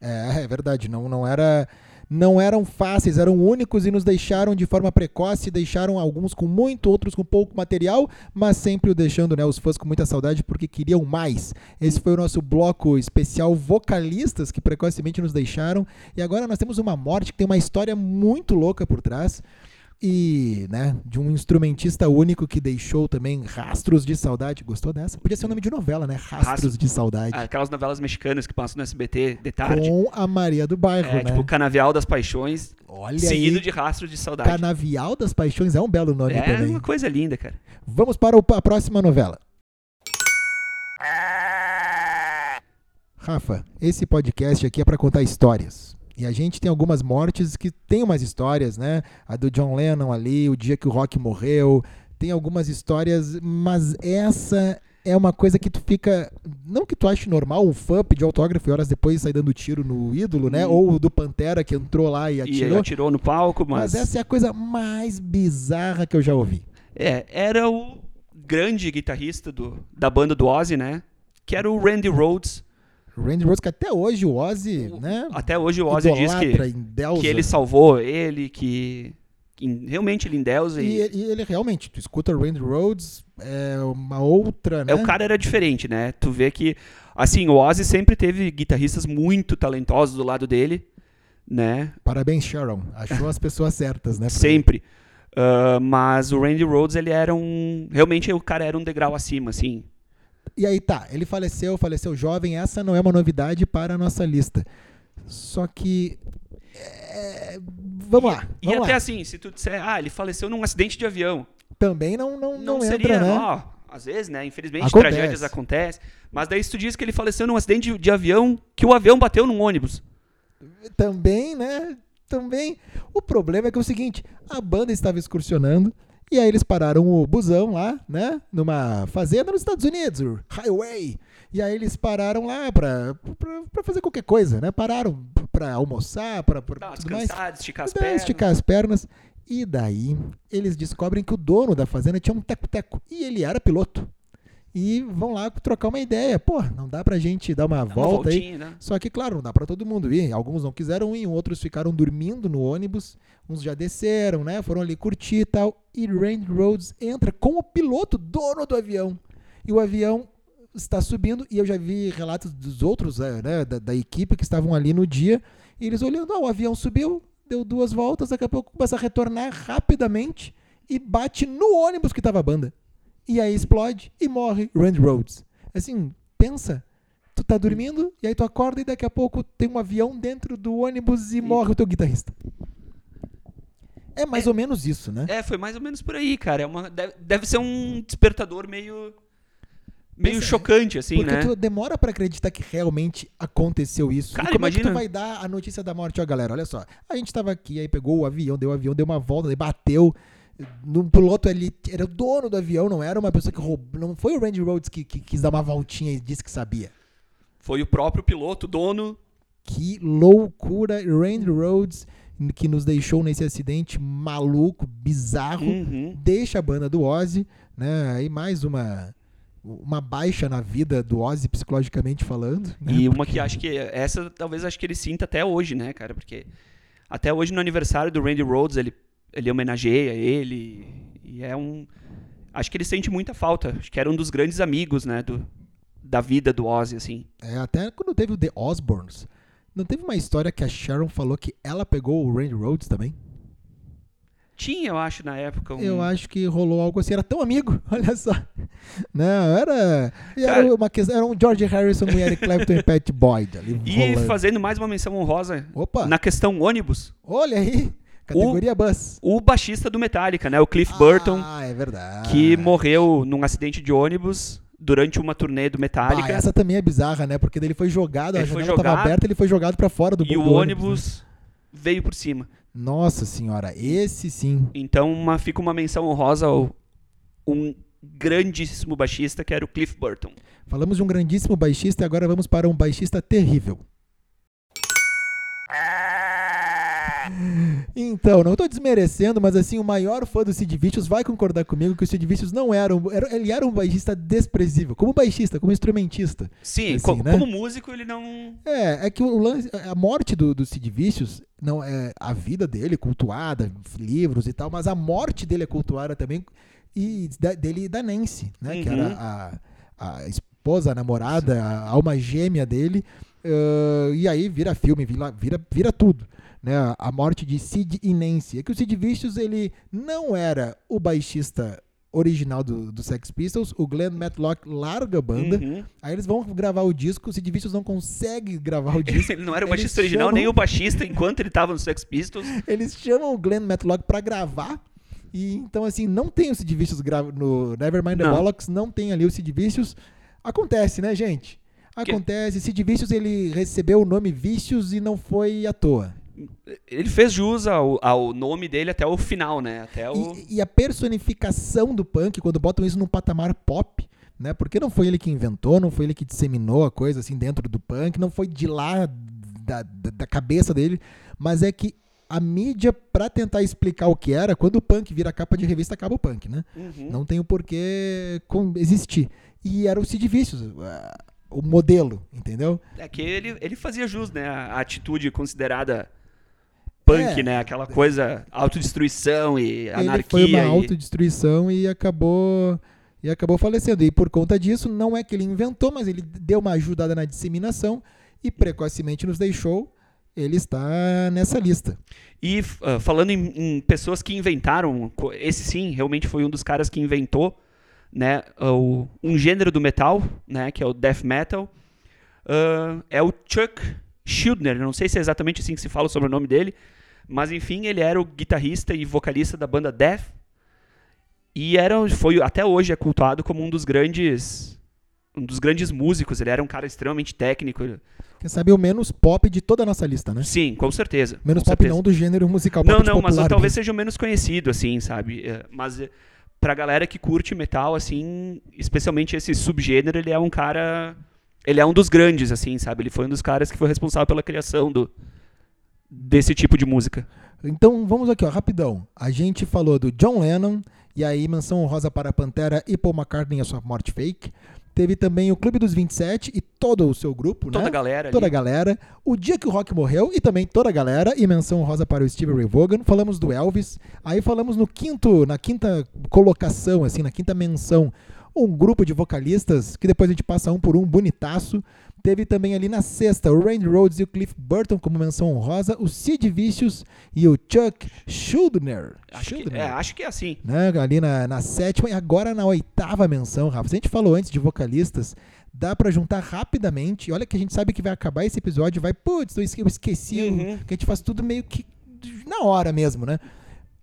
é, é verdade, não não era não eram fáceis, eram únicos e nos deixaram de forma precoce, deixaram alguns com muito, outros com pouco material, mas sempre o deixando né, os fãs com muita saudade porque queriam mais. Esse foi o nosso bloco especial vocalistas que precocemente nos deixaram. E agora nós temos uma morte que tem uma história muito louca por trás e, né, de um instrumentista único que deixou também Rastros de Saudade. Gostou dessa? Podia ser o nome de novela, né? Rastros Rastro, de Saudade. Aquelas novelas mexicanas que passam no SBT de tarde. Com a Maria do Bairro, é, né? Tipo Canavial das Paixões, Olha seguido aí. de Rastros de Saudade. Canavial das Paixões é um belo nome é também. É uma coisa linda, cara. Vamos para a próxima novela. Rafa, esse podcast aqui é para contar histórias. E a gente tem algumas mortes que tem umas histórias, né? A do John Lennon ali, o dia que o Rock morreu. Tem algumas histórias, mas essa é uma coisa que tu fica. Não que tu ache normal um fã pedir autógrafo e horas depois sair dando tiro no ídolo, né? Hum. Ou do Pantera que entrou lá e atirou. E atirou no palco, mas. Mas essa é a coisa mais bizarra que eu já ouvi. É, era o grande guitarrista do, da banda do Ozzy, né? Que era o Randy Rhodes Randy Rhoads, que até hoje o Ozzy, né? Até hoje o Ozzy diz que, que ele salvou ele, que, que realmente ele endeusa. E, e, e ele realmente, tu escuta o Randy Rhoads, é uma outra, né? É, o cara era diferente, né? Tu vê que, assim, o Ozzy sempre teve guitarristas muito talentosos do lado dele, né? Parabéns, Sharon. Achou as pessoas certas, né? Sempre. Uh, mas o Randy Rhoads, ele era um... Realmente o cara era um degrau acima, assim. E aí tá, ele faleceu, faleceu jovem, essa não é uma novidade para a nossa lista. Só que. É, vamos e, lá. Vamos e até lá. assim, se tu disser, ah, ele faleceu num acidente de avião. Também não, não, não, não entra, seria, né? Ó, às vezes, né? Infelizmente, Acontece. tragédias acontecem. Mas daí se tu diz que ele faleceu num acidente de, de avião, que o avião bateu num ônibus. Também, né? Também. O problema é que é o seguinte: a banda estava excursionando e aí eles pararam o busão lá, né? Numa fazenda nos Estados Unidos, Highway. E aí eles pararam lá pra, pra, pra fazer qualquer coisa, né? Pararam pra almoçar, pra, pra tudo mais. esticar as pernas. Esticar as pernas. E daí eles descobrem que o dono da fazenda tinha um teco-teco. E ele era piloto e vão lá trocar uma ideia. Pô, não dá pra gente dar uma dá volta uma aí. Né? Só que, claro, não dá pra todo mundo ir. Alguns não quiseram ir, outros ficaram dormindo no ônibus, uns já desceram, né? Foram ali curtir e tal. E Randy Rhodes entra com o piloto, dono do avião. E o avião está subindo, e eu já vi relatos dos outros, é, né, da, da equipe que estavam ali no dia, e eles olhando, ah, o avião subiu, deu duas voltas, daqui a pouco começa a retornar rapidamente e bate no ônibus que estava a banda e aí explode e morre Randy Rhodes. Assim, pensa, tu tá dormindo e aí tu acorda e daqui a pouco tem um avião dentro do ônibus e, e... morre o teu guitarrista. É mais é, ou menos isso, né? É, foi mais ou menos por aí, cara. É uma, deve, deve ser um despertador meio meio Pensa, chocante, assim, porque né? Porque tu demora para acreditar que realmente aconteceu isso. Cara, e como imagina... é que tu vai dar a notícia da morte? Ó, galera, olha só. A gente tava aqui, aí pegou o avião, deu o avião, deu uma volta, aí bateu. No piloto ali, era o dono do avião, não era uma pessoa que roubou. Não foi o Randy Rhodes que, que quis dar uma voltinha e disse que sabia. Foi o próprio piloto, dono. Que loucura, Randy Rhodes que nos deixou nesse acidente maluco, bizarro, uhum. deixa a banda do Ozzy, né? Aí mais uma uma baixa na vida do Ozzy psicologicamente falando. Né? E uma que acho que essa talvez acho que ele sinta até hoje, né, cara? Porque até hoje no aniversário do Randy Rhodes ele ele homenageia ele e é um acho que ele sente muita falta. Acho que era um dos grandes amigos, né, do da vida do Ozzy assim. É, até quando teve o The Osbournes, não teve uma história que a Sharon falou que ela pegou o Randy Rhodes também? Tinha, eu acho, na época. Um... Eu acho que rolou algo assim. Era tão amigo, [laughs] olha só. Não, era. Cara, era, uma questão, era um George Harrison com Eric Clapton e Pat Boyd ali. [laughs] E rolando. fazendo mais uma menção honrosa Opa. na questão ônibus. Olha aí. Categoria o, Bus. O baixista do Metallica, né? O Cliff Burton. Ah, é verdade. Que morreu num acidente de ônibus durante uma turnê do Metallica. Ah, essa também é bizarra, né? Porque ele foi jogado, ele a janela estava aberta, ele foi jogado para fora do E do o ônibus, né? veio por cima. Nossa senhora, esse sim. Então uma, fica uma menção honrosa ao um grandíssimo baixista que era o Cliff Burton. Falamos de um grandíssimo baixista e agora vamos para um baixista terrível. Então, não estou desmerecendo, mas assim, o maior fã do Sid Vicious vai concordar comigo que o Sid Vicious não era um, era, ele era um baixista desprezível, como baixista, como instrumentista. Sim, assim, co né? como músico ele não... É, é que o lance, a morte do, do Sid Vicious, não, é, a vida dele cultuada, livros e tal, mas a morte dele é cultuada também, e da, dele e da Nancy, né, uhum. que era uhum. a, a esposa, a namorada, a alma gêmea dele, uh, e aí vira filme, vira, vira, vira tudo né, a morte de Sid e Nancy. É que o Sid Vicious ele não era o baixista original do, do Sex Pistols, o Glenn Matlock larga a banda, uhum. aí eles vão gravar o disco, o Sid Vicious não consegue gravar o [laughs] disco. ele não era o baixista original, chamam... nem o baixista enquanto ele estava no Sex Pistols. [laughs] Eles chamam o Glenn Matlock para gravar, e então assim, não tem o Sid Vicious no Nevermind the Bollocks, não tem ali o Sid Vicious. Acontece, né, gente? Acontece, que... Sid Vicious ele recebeu o nome Vicious e não foi à toa ele fez jus ao, ao, nome dele até o final, né? Até o... e, e, a personificação do punk, quando botam isso num patamar pop, né? Porque não foi ele que inventou, não foi ele que disseminou a coisa assim dentro do punk, não foi de lá da, da, da cabeça dele, mas é que a mídia, para tentar explicar o que era, quando o punk vira capa de revista, acaba o punk, né? Uhum. Não tem o porquê existir. E era o Sid Vicious, o modelo, entendeu? É que ele, ele fazia jus, né? A atitude considerada punk, é. né? Aquela coisa, autodestruição e anarquia. Ele foi uma e... autodestruição e acabou e acabou falecendo. E por conta disso, não é que ele inventou, mas ele deu uma ajudada na disseminação e precocemente nos deixou. Ele está nessa lista. E uh, falando em, em, pessoas que inventaram, esse sim, realmente foi um dos caras que inventou, né, o, um gênero do metal, né, que é o death metal. Uh, é o Chuck Schuldner. Não sei se é exatamente assim que se fala sobre o nome dele, mas enfim, ele era o guitarrista e vocalista da banda Death. E era, foi até hoje é cultuado como um dos grandes um dos grandes músicos, ele era um cara extremamente técnico. Quem sabe o menos pop de toda a nossa lista, né? Sim, com certeza. Menos com pop certeza. não do gênero musical. Não, não, mas talvez seja o menos conhecido, assim, sabe? É, mas é, pra galera que curte metal, assim, especialmente esse subgênero, ele é um cara... Ele é um dos grandes, assim, sabe? Ele foi um dos caras que foi responsável pela criação do, desse tipo de música. Então vamos aqui, ó, rapidão. A gente falou do John Lennon, e aí menção rosa para Pantera e Paul McCartney a sua morte fake. Teve também o Clube dos 27 e todo o seu grupo, toda né? a galera. Toda ali. a galera. O dia que o rock morreu e também toda a galera. E menção rosa para o Steve Ray Vaughan. Falamos do Elvis. Aí falamos no quinto, na quinta colocação, assim, na quinta menção, um grupo de vocalistas que depois a gente passa um por um, bonitaço. Teve também ali na sexta o Randy Rhodes e o Cliff Burton como menção honrosa, o Sid Vicious e o Chuck Schuldner. Acho, Schuldner, que, é, acho que é assim. Né? Ali na, na sétima e agora na oitava menção, Rafa. Se a gente falou antes de vocalistas, dá para juntar rapidamente. Olha que a gente sabe que vai acabar esse episódio, vai, putz, eu esqueci, uhum. que a gente faz tudo meio que na hora mesmo, né?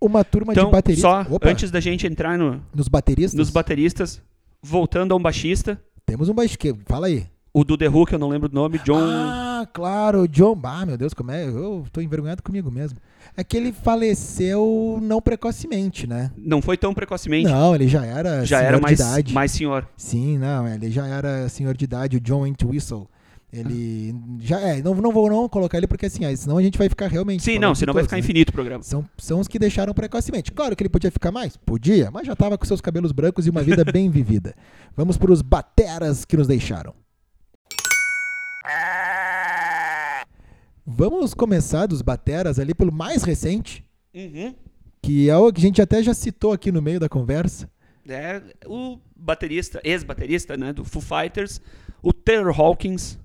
Uma turma então, de bateristas. Só Opa. antes da gente entrar no, nos bateristas. Nos bateristas, voltando a um baixista, Temos um baixo. Fala aí. O do The Who, que eu não lembro o nome, John. Ah, claro, John. Ah, meu Deus, como é? Eu tô envergonhado comigo mesmo. É que ele faleceu não precocemente, né? Não foi tão precocemente. Não, ele já era já senhor era mais, de idade. mais senhor. Sim, não, ele já era senhor de idade, o John Entwistle. Ele já é, não, não vou não colocar ele porque assim, aí, senão a gente vai ficar realmente. Sim, não, senão vai ficar né? infinito o programa. São, são os que deixaram precocemente. Claro que ele podia ficar mais? Podia, mas já estava com seus cabelos brancos e uma vida [laughs] bem vivida. Vamos para os bateras que nos deixaram. Vamos começar dos bateras ali pelo mais recente, Uhum. que é o que a gente até já citou aqui no meio da conversa. É, o baterista, ex-baterista, né, do Foo Fighters, o Taylor Hawkins,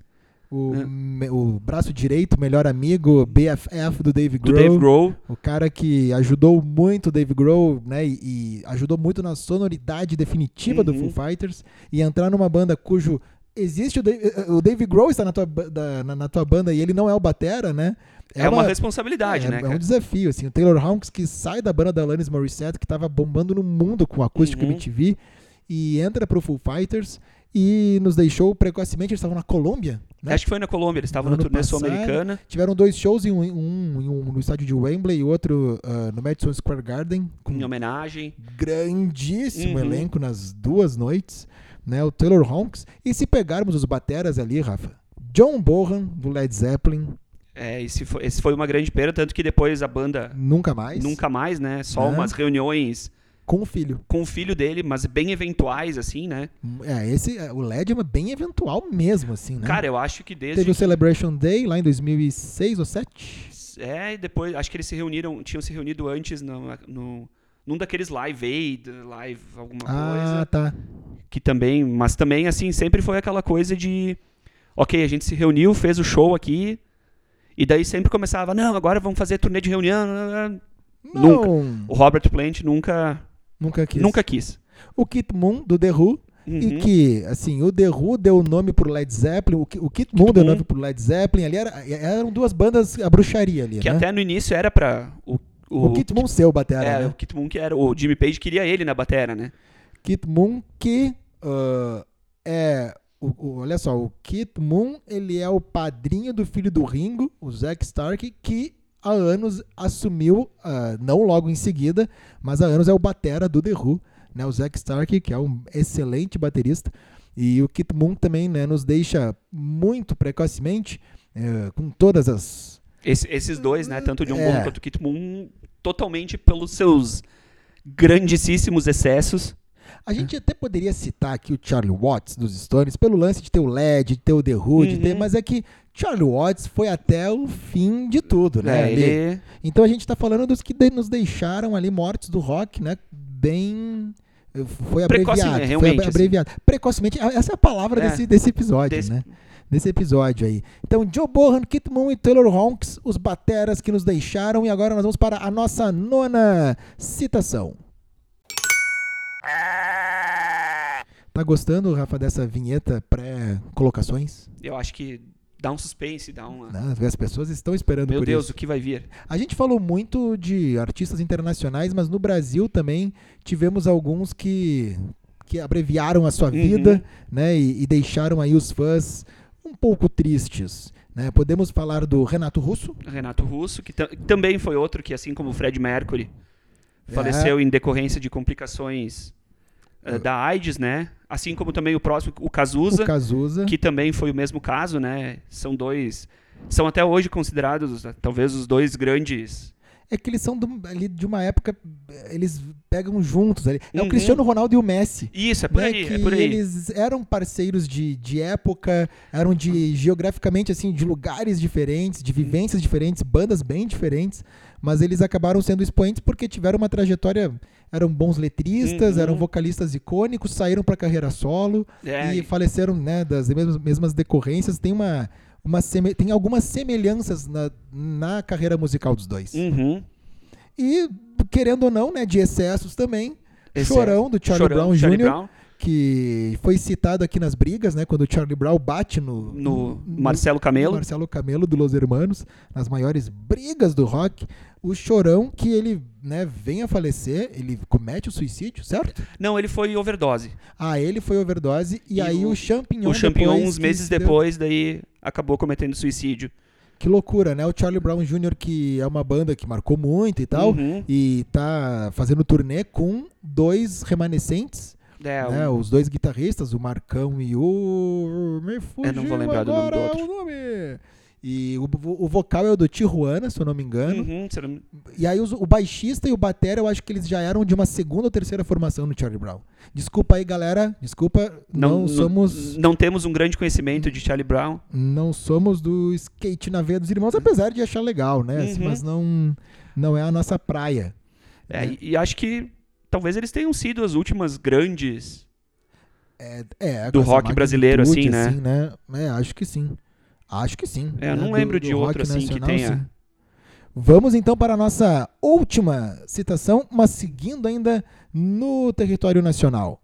O, É. me- o braço direito, melhor amigo, BFF do Dave do Grohl. Dave Grohl. O cara que ajudou muito o Dave Grohl, né? E, e ajudou muito na sonoridade definitiva do Uhum. Foo Fighters. E entrar numa banda cujo. Existe o Dave, o Dave Grohl está na tua, da- na, na tua banda e ele não é o Batera, né? É, uma, responsabilidade, é, né, é cara? um desafio, assim. O Taylor Hawkins que sai da banda da Alanis Morissette, que tava bombando no mundo com o acústico Uhum. MTV, e entra pro Foo Fighters e nos deixou precocemente. Eles estavam na Colômbia, né? Acho que foi na Colômbia, eles estavam na turnê sul-americana. Tiveram dois shows, em um, um- um no estádio de Wembley e outro ah, no Madison Square Garden, com Em homenagem. grandíssimo Uhum. elenco nas duas noites, né? O Taylor Hawkins. E se pegarmos os bateras ali, Rafa, John Bohan, do Led Zeppelin, É, esse, foi, esse foi uma grande perda, tanto que depois a banda nunca mais, nunca mais, né? Só Né? umas reuniões com o filho. com o filho dele, mas bem eventuais, assim, né? É, esse, é, o Led é bem eventual mesmo, assim, né? Cara, eu acho que desde. Teve o Celebration Day lá em 2006 ou 2007. É, e depois, acho que eles se reuniram, tinham se reunido antes no, no, num daqueles Live Aid, Live alguma Ah, coisa. tá. Que também, mas também, assim, sempre foi aquela coisa de. Ok, a gente se reuniu, fez o show aqui, e daí sempre começava, não, agora vamos fazer turnê de reunião. Nunca. Não, O Robert Plant nunca, nunca quis. nunca quis. O Kit Moon, do The Who, Uhum. E que, assim, o The Who deu o nome pro Led Zeppelin, o, o Kit Moon deu o nome pro Led Zeppelin, ali era, eram duas bandas, a bruxaria ali, Que né? até no início era pra. O, O, Kit Moon ser o batera, é, né? o Kit Moon que era. O Jimmy Page queria ele na batera, né? Kit Moon que ah, é... o- o- olha só, o Kit Moon, ele é o padrinho do filho do Ringo, o Zack Stark, que há anos assumiu, ah, não logo em seguida, mas há anos é o batera do The Who, né? O Zack Stark, que é um excelente baterista, e o Kit Moon também né, nos deixa muito precocemente, eh, com todas as... Esse- esses dois, né? Tanto o John É. Bonham quanto o Kit Moon, totalmente pelos seus grandíssimos excessos. A gente até poderia citar aqui o Charlie Watts dos Stones, pelo lance de ter o LED, de ter o The Who, de ter, Uhum. mas é que Charlie Watts foi até o fim de tudo, né? É, ele, Então a gente tá falando dos que de- nos deixaram ali mortos do rock, né? Bem. Foi Precocemente, abreviado. Foi realmente, abre- assim. abreviado. Precocemente, essa é a palavra É. desse, desse episódio, Desse- né? Desse episódio aí. Então, Joe Bohan, Kit Moon e Taylor Hawkins, os bateras que nos deixaram. E agora nós vamos para a nossa nona citação. Tá gostando, Rafa, dessa vinheta pré-colocações? eu acho que dá um suspense, dá uma. Né? As pessoas estão esperando Meu por Deus, isso. o que vai vir? A gente falou muito de artistas internacionais, mas no Brasil também tivemos alguns que, que abreviaram a sua Uhum. vida né, e, e deixaram aí os fãs um pouco tristes. Né? Podemos falar do Renato Russo, Renato Russo, que ta- também foi outro que, assim como o Fred Mercury, É. faleceu em decorrência de complicações eh, da AIDS, né? Assim como também o próximo, o Cazuza, o Cazuza. que também foi o mesmo caso, né? São dois. São até hoje considerados eh, talvez os dois grandes. É que eles são do- ali de uma época, eles pegam juntos ali. É o Uhum. Cristiano Ronaldo e o Messi. Isso, é por né, aí, que é por aí. eles eram parceiros de, de época, eram de geograficamente assim, de lugares diferentes, de vivências diferentes, bandas bem diferentes, mas eles acabaram sendo expoentes porque tiveram uma trajetória, eram bons letristas, Uhum. eram vocalistas icônicos, saíram para carreira solo É, e faleceram, né, das mesmas, mesmas decorrências. Tem uma uma seme- tem algumas semelhanças na, na carreira musical dos dois. uhum. E querendo ou não, né, de excessos também, Excesso. Chorão do Charlie Chorão, Brown Charlie Jr Brown. que foi citado aqui nas brigas, né? Quando o Charlie Brown bate no, no, no Marcelo Camelo. Marcelo Camelo do Los Hermanos, nas maiores brigas do rock. O Chorão, que ele né, vem a falecer, ele comete o suicídio, certo? Não, ele foi overdose. Ah, ele foi overdose e, e aí o, o Champignon. O Champignon, uns meses depois, deu... daí acabou cometendo suicídio. Que loucura, né? O Charlie Brown Jr., que é uma banda que marcou muito e tal, uhum. e tá fazendo turnê com dois remanescentes é, né? Os dois guitarristas, o Marcão e o. Me fugiu Eu não vou lembrar do nome do outro. E o, o, vocal é o do Tijuana, se eu não me engano. Uhum, não... E aí os, o baixista e o batera, eu acho que eles já eram de uma segunda ou terceira formação no Charlie Brown. Desculpa aí, galera. Desculpa, não, não somos... Não temos um grande conhecimento de Charlie Brown. Não somos do skate na veia dos irmãos, apesar de achar legal, né? Uhum. Mas não, não é a nossa praia. É, né? e acho que talvez eles tenham sido as últimas grandes é, é, do rock brasileiro, assim, né? assim, né? É, acho que sim. Acho que sim. É, eu não lembro do, de do outro assim nacional, que tenha. Sim. Vamos então para a nossa última citação, mas seguindo ainda no território nacional.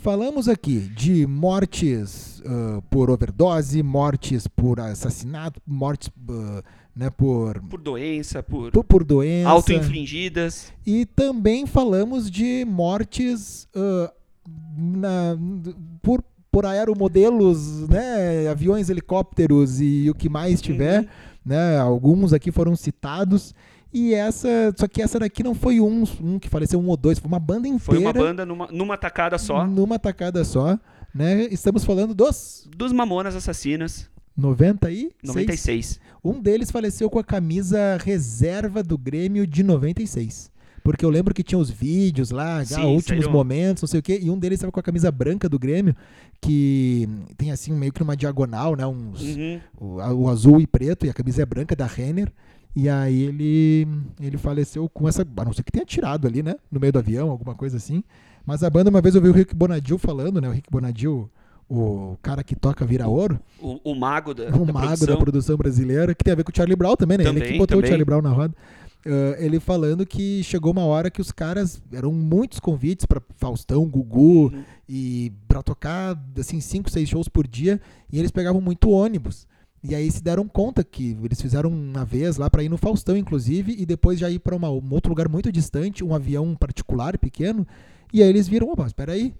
Falamos aqui de mortes uh, por overdose, mortes por assassinato, mortes uh, né, por, por doença, por, por, por doença. Auto-infligidas. E também falamos de mortes uh, na, por, por aeromodelos, né, aviões, helicópteros e o que mais tiver. Uhum. Né, alguns aqui foram citados. E essa, só que essa daqui não foi um, um que faleceu, um ou dois, foi uma banda inteira. Foi uma banda numa, numa tacada só. Numa tacada só, né? Estamos falando dos dos Mamonas Assassinas. 96? 96. Um deles faleceu com a camisa reserva do Grêmio de 96. Porque eu lembro que tinha os vídeos lá, Sim, últimos momentos, não sei o quê, e um deles estava com a camisa branca do Grêmio, que tem assim meio que uma diagonal, né? Uns, uhum. o, o, azul e preto, e a camisa é branca da Renner. E aí ele, ele faleceu com essa. A não ser que tenha tirado ali, né? No meio do avião, alguma coisa assim. Mas a banda, uma vez eu vi o Rick Bonadil falando, né? O Rick Bonadil o cara que toca vira ouro. O, o mago da, o da mago produção. da produção brasileira, que tem a ver com o Charlie Brown também, né? Também, ele que botou também. o Charlie Brown na roda. Uh, ele falando que chegou uma hora que os caras eram muitos convites para Faustão, Gugu uhum. e para tocar assim cinco, seis shows por dia e eles pegavam muito ônibus. E aí se deram conta que eles fizeram uma vez lá para ir no Faustão, inclusive, e depois já ir para um outro lugar muito distante, um avião particular pequeno. E aí eles viram, opa, espera aí,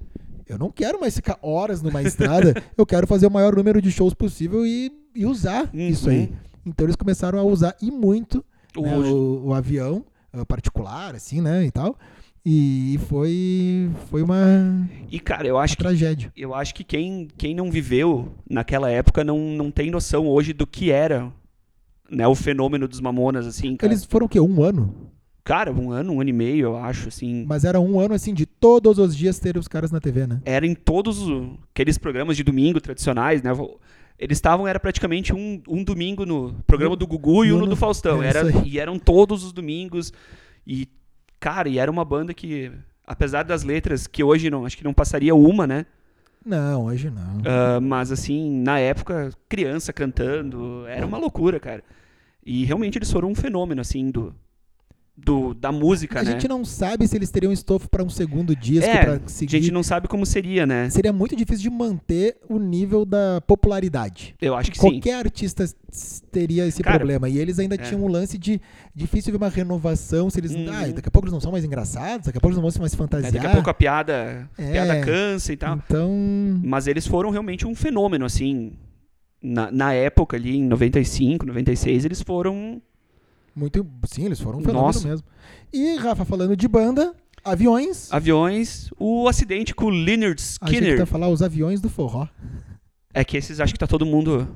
eu não quero mais ficar horas numa estrada, [laughs] eu quero fazer o maior número de shows possível e, e usar uhum. isso aí. Então eles começaram a usar e muito né, o, o, avião uh, particular, assim, né, e tal. E foi foi uma E cara, eu acho tragédia. eu acho que quem, quem não viveu naquela época não, não tem noção hoje do que era, né, o fenômeno dos Mamonas assim, cara. Eles foram o quê? Um ano? Cara, um ano, um ano e meio, eu acho, assim. Mas era um ano, assim, de todos os dias ter os caras na TV, né? Era em todos aqueles programas de domingo tradicionais, né? Eles estavam, era praticamente um, um domingo no programa do Gugu e um no do Faustão. É era, e eram todos os domingos. E, cara, e era uma banda que, apesar das letras, que hoje não, acho que não passaria uma, né? Não, hoje não. Uh, mas, assim, na época, criança cantando, era uma loucura, cara. E realmente eles foram um fenômeno, assim, do, do, da música, a né? A gente não sabe se eles teriam estofo para um segundo disco é, para seguir. A gente não sabe como seria, né? Seria muito difícil de manter o nível da popularidade. Eu acho que Qualquer sim. Qualquer artista teria esse Cara, problema. E eles ainda é. tinham um lance de difícil ver uma renovação. Se eles, ah, daqui a pouco eles não são mais engraçados, daqui a pouco eles não vão ser mais fantasiar. É, daqui a pouco a piada, é. piada cansa e tal. Então, mas eles foram realmente um fenômeno assim. Na, na época ali, em 95, 96, eles foram muito, sim, eles foram um fenômeno Nossa. mesmo. E, Rafa, falando de banda, aviões. Aviões, o acidente com o Leonard Skinner. A gente tá falar os aviões do forró. É que esses acho que tá todo mundo...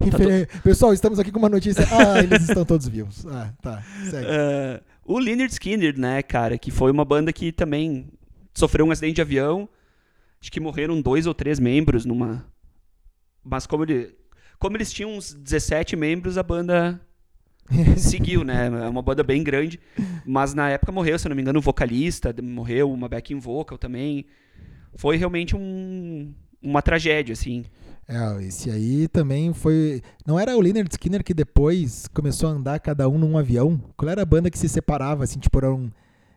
Tá to... Pessoal, estamos aqui com uma notícia. [laughs] Ah, eles estão todos vivos. Ah, tá. Segue. Uh, o Leonard Skinner, né, cara, que foi uma banda que também sofreu um acidente de avião. Acho que morreram dois ou três membros numa. Mas como, ele... como eles tinham uns 17 membros, a banda [laughs] seguiu, né? É uma banda bem grande. Mas na época morreu, se não me engano, o vocalista, morreu, uma backing vocal também. Foi realmente um, uma tragédia, assim. É, esse aí também foi. Não era o Leonard Skinner que depois começou a andar cada um num avião? Qual era a banda que se separava, assim, tipo, eram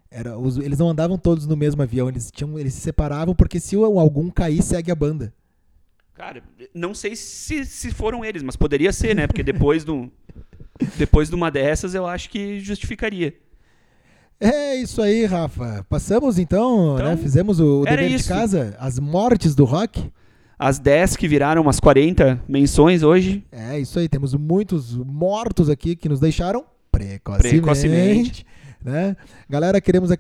Era, os, eles não andavam todos no mesmo avião, eles, tinham, eles se separavam porque se algum cair, segue a banda. Cara, não sei se, se foram eles, mas poderia ser, né? Porque depois, do, depois de uma dessas eu acho que justificaria. É isso aí, Rafa. Passamos então, né? então né? Fizemos o, o dever isso. de casa, as mortes do rock. As 10 que viraram umas 40 menções hoje. É, isso aí. Temos muitos mortos aqui que nos deixaram precocemente. precocemente. Né? Galera, queremos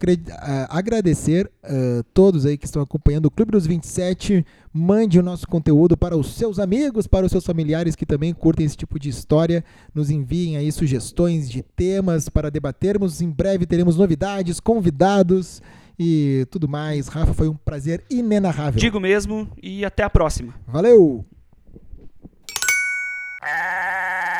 agradecer uh, todos aí que estão acompanhando o Clube dos 27. Mande o nosso conteúdo para os seus amigos, para os seus familiares que também curtem esse tipo de história. Nos enviem aí sugestões de temas para debatermos. Em breve teremos novidades, convidados e tudo mais. Rafa, foi um prazer inenarrável. Digo mesmo e até a próxima. Valeu! Ah!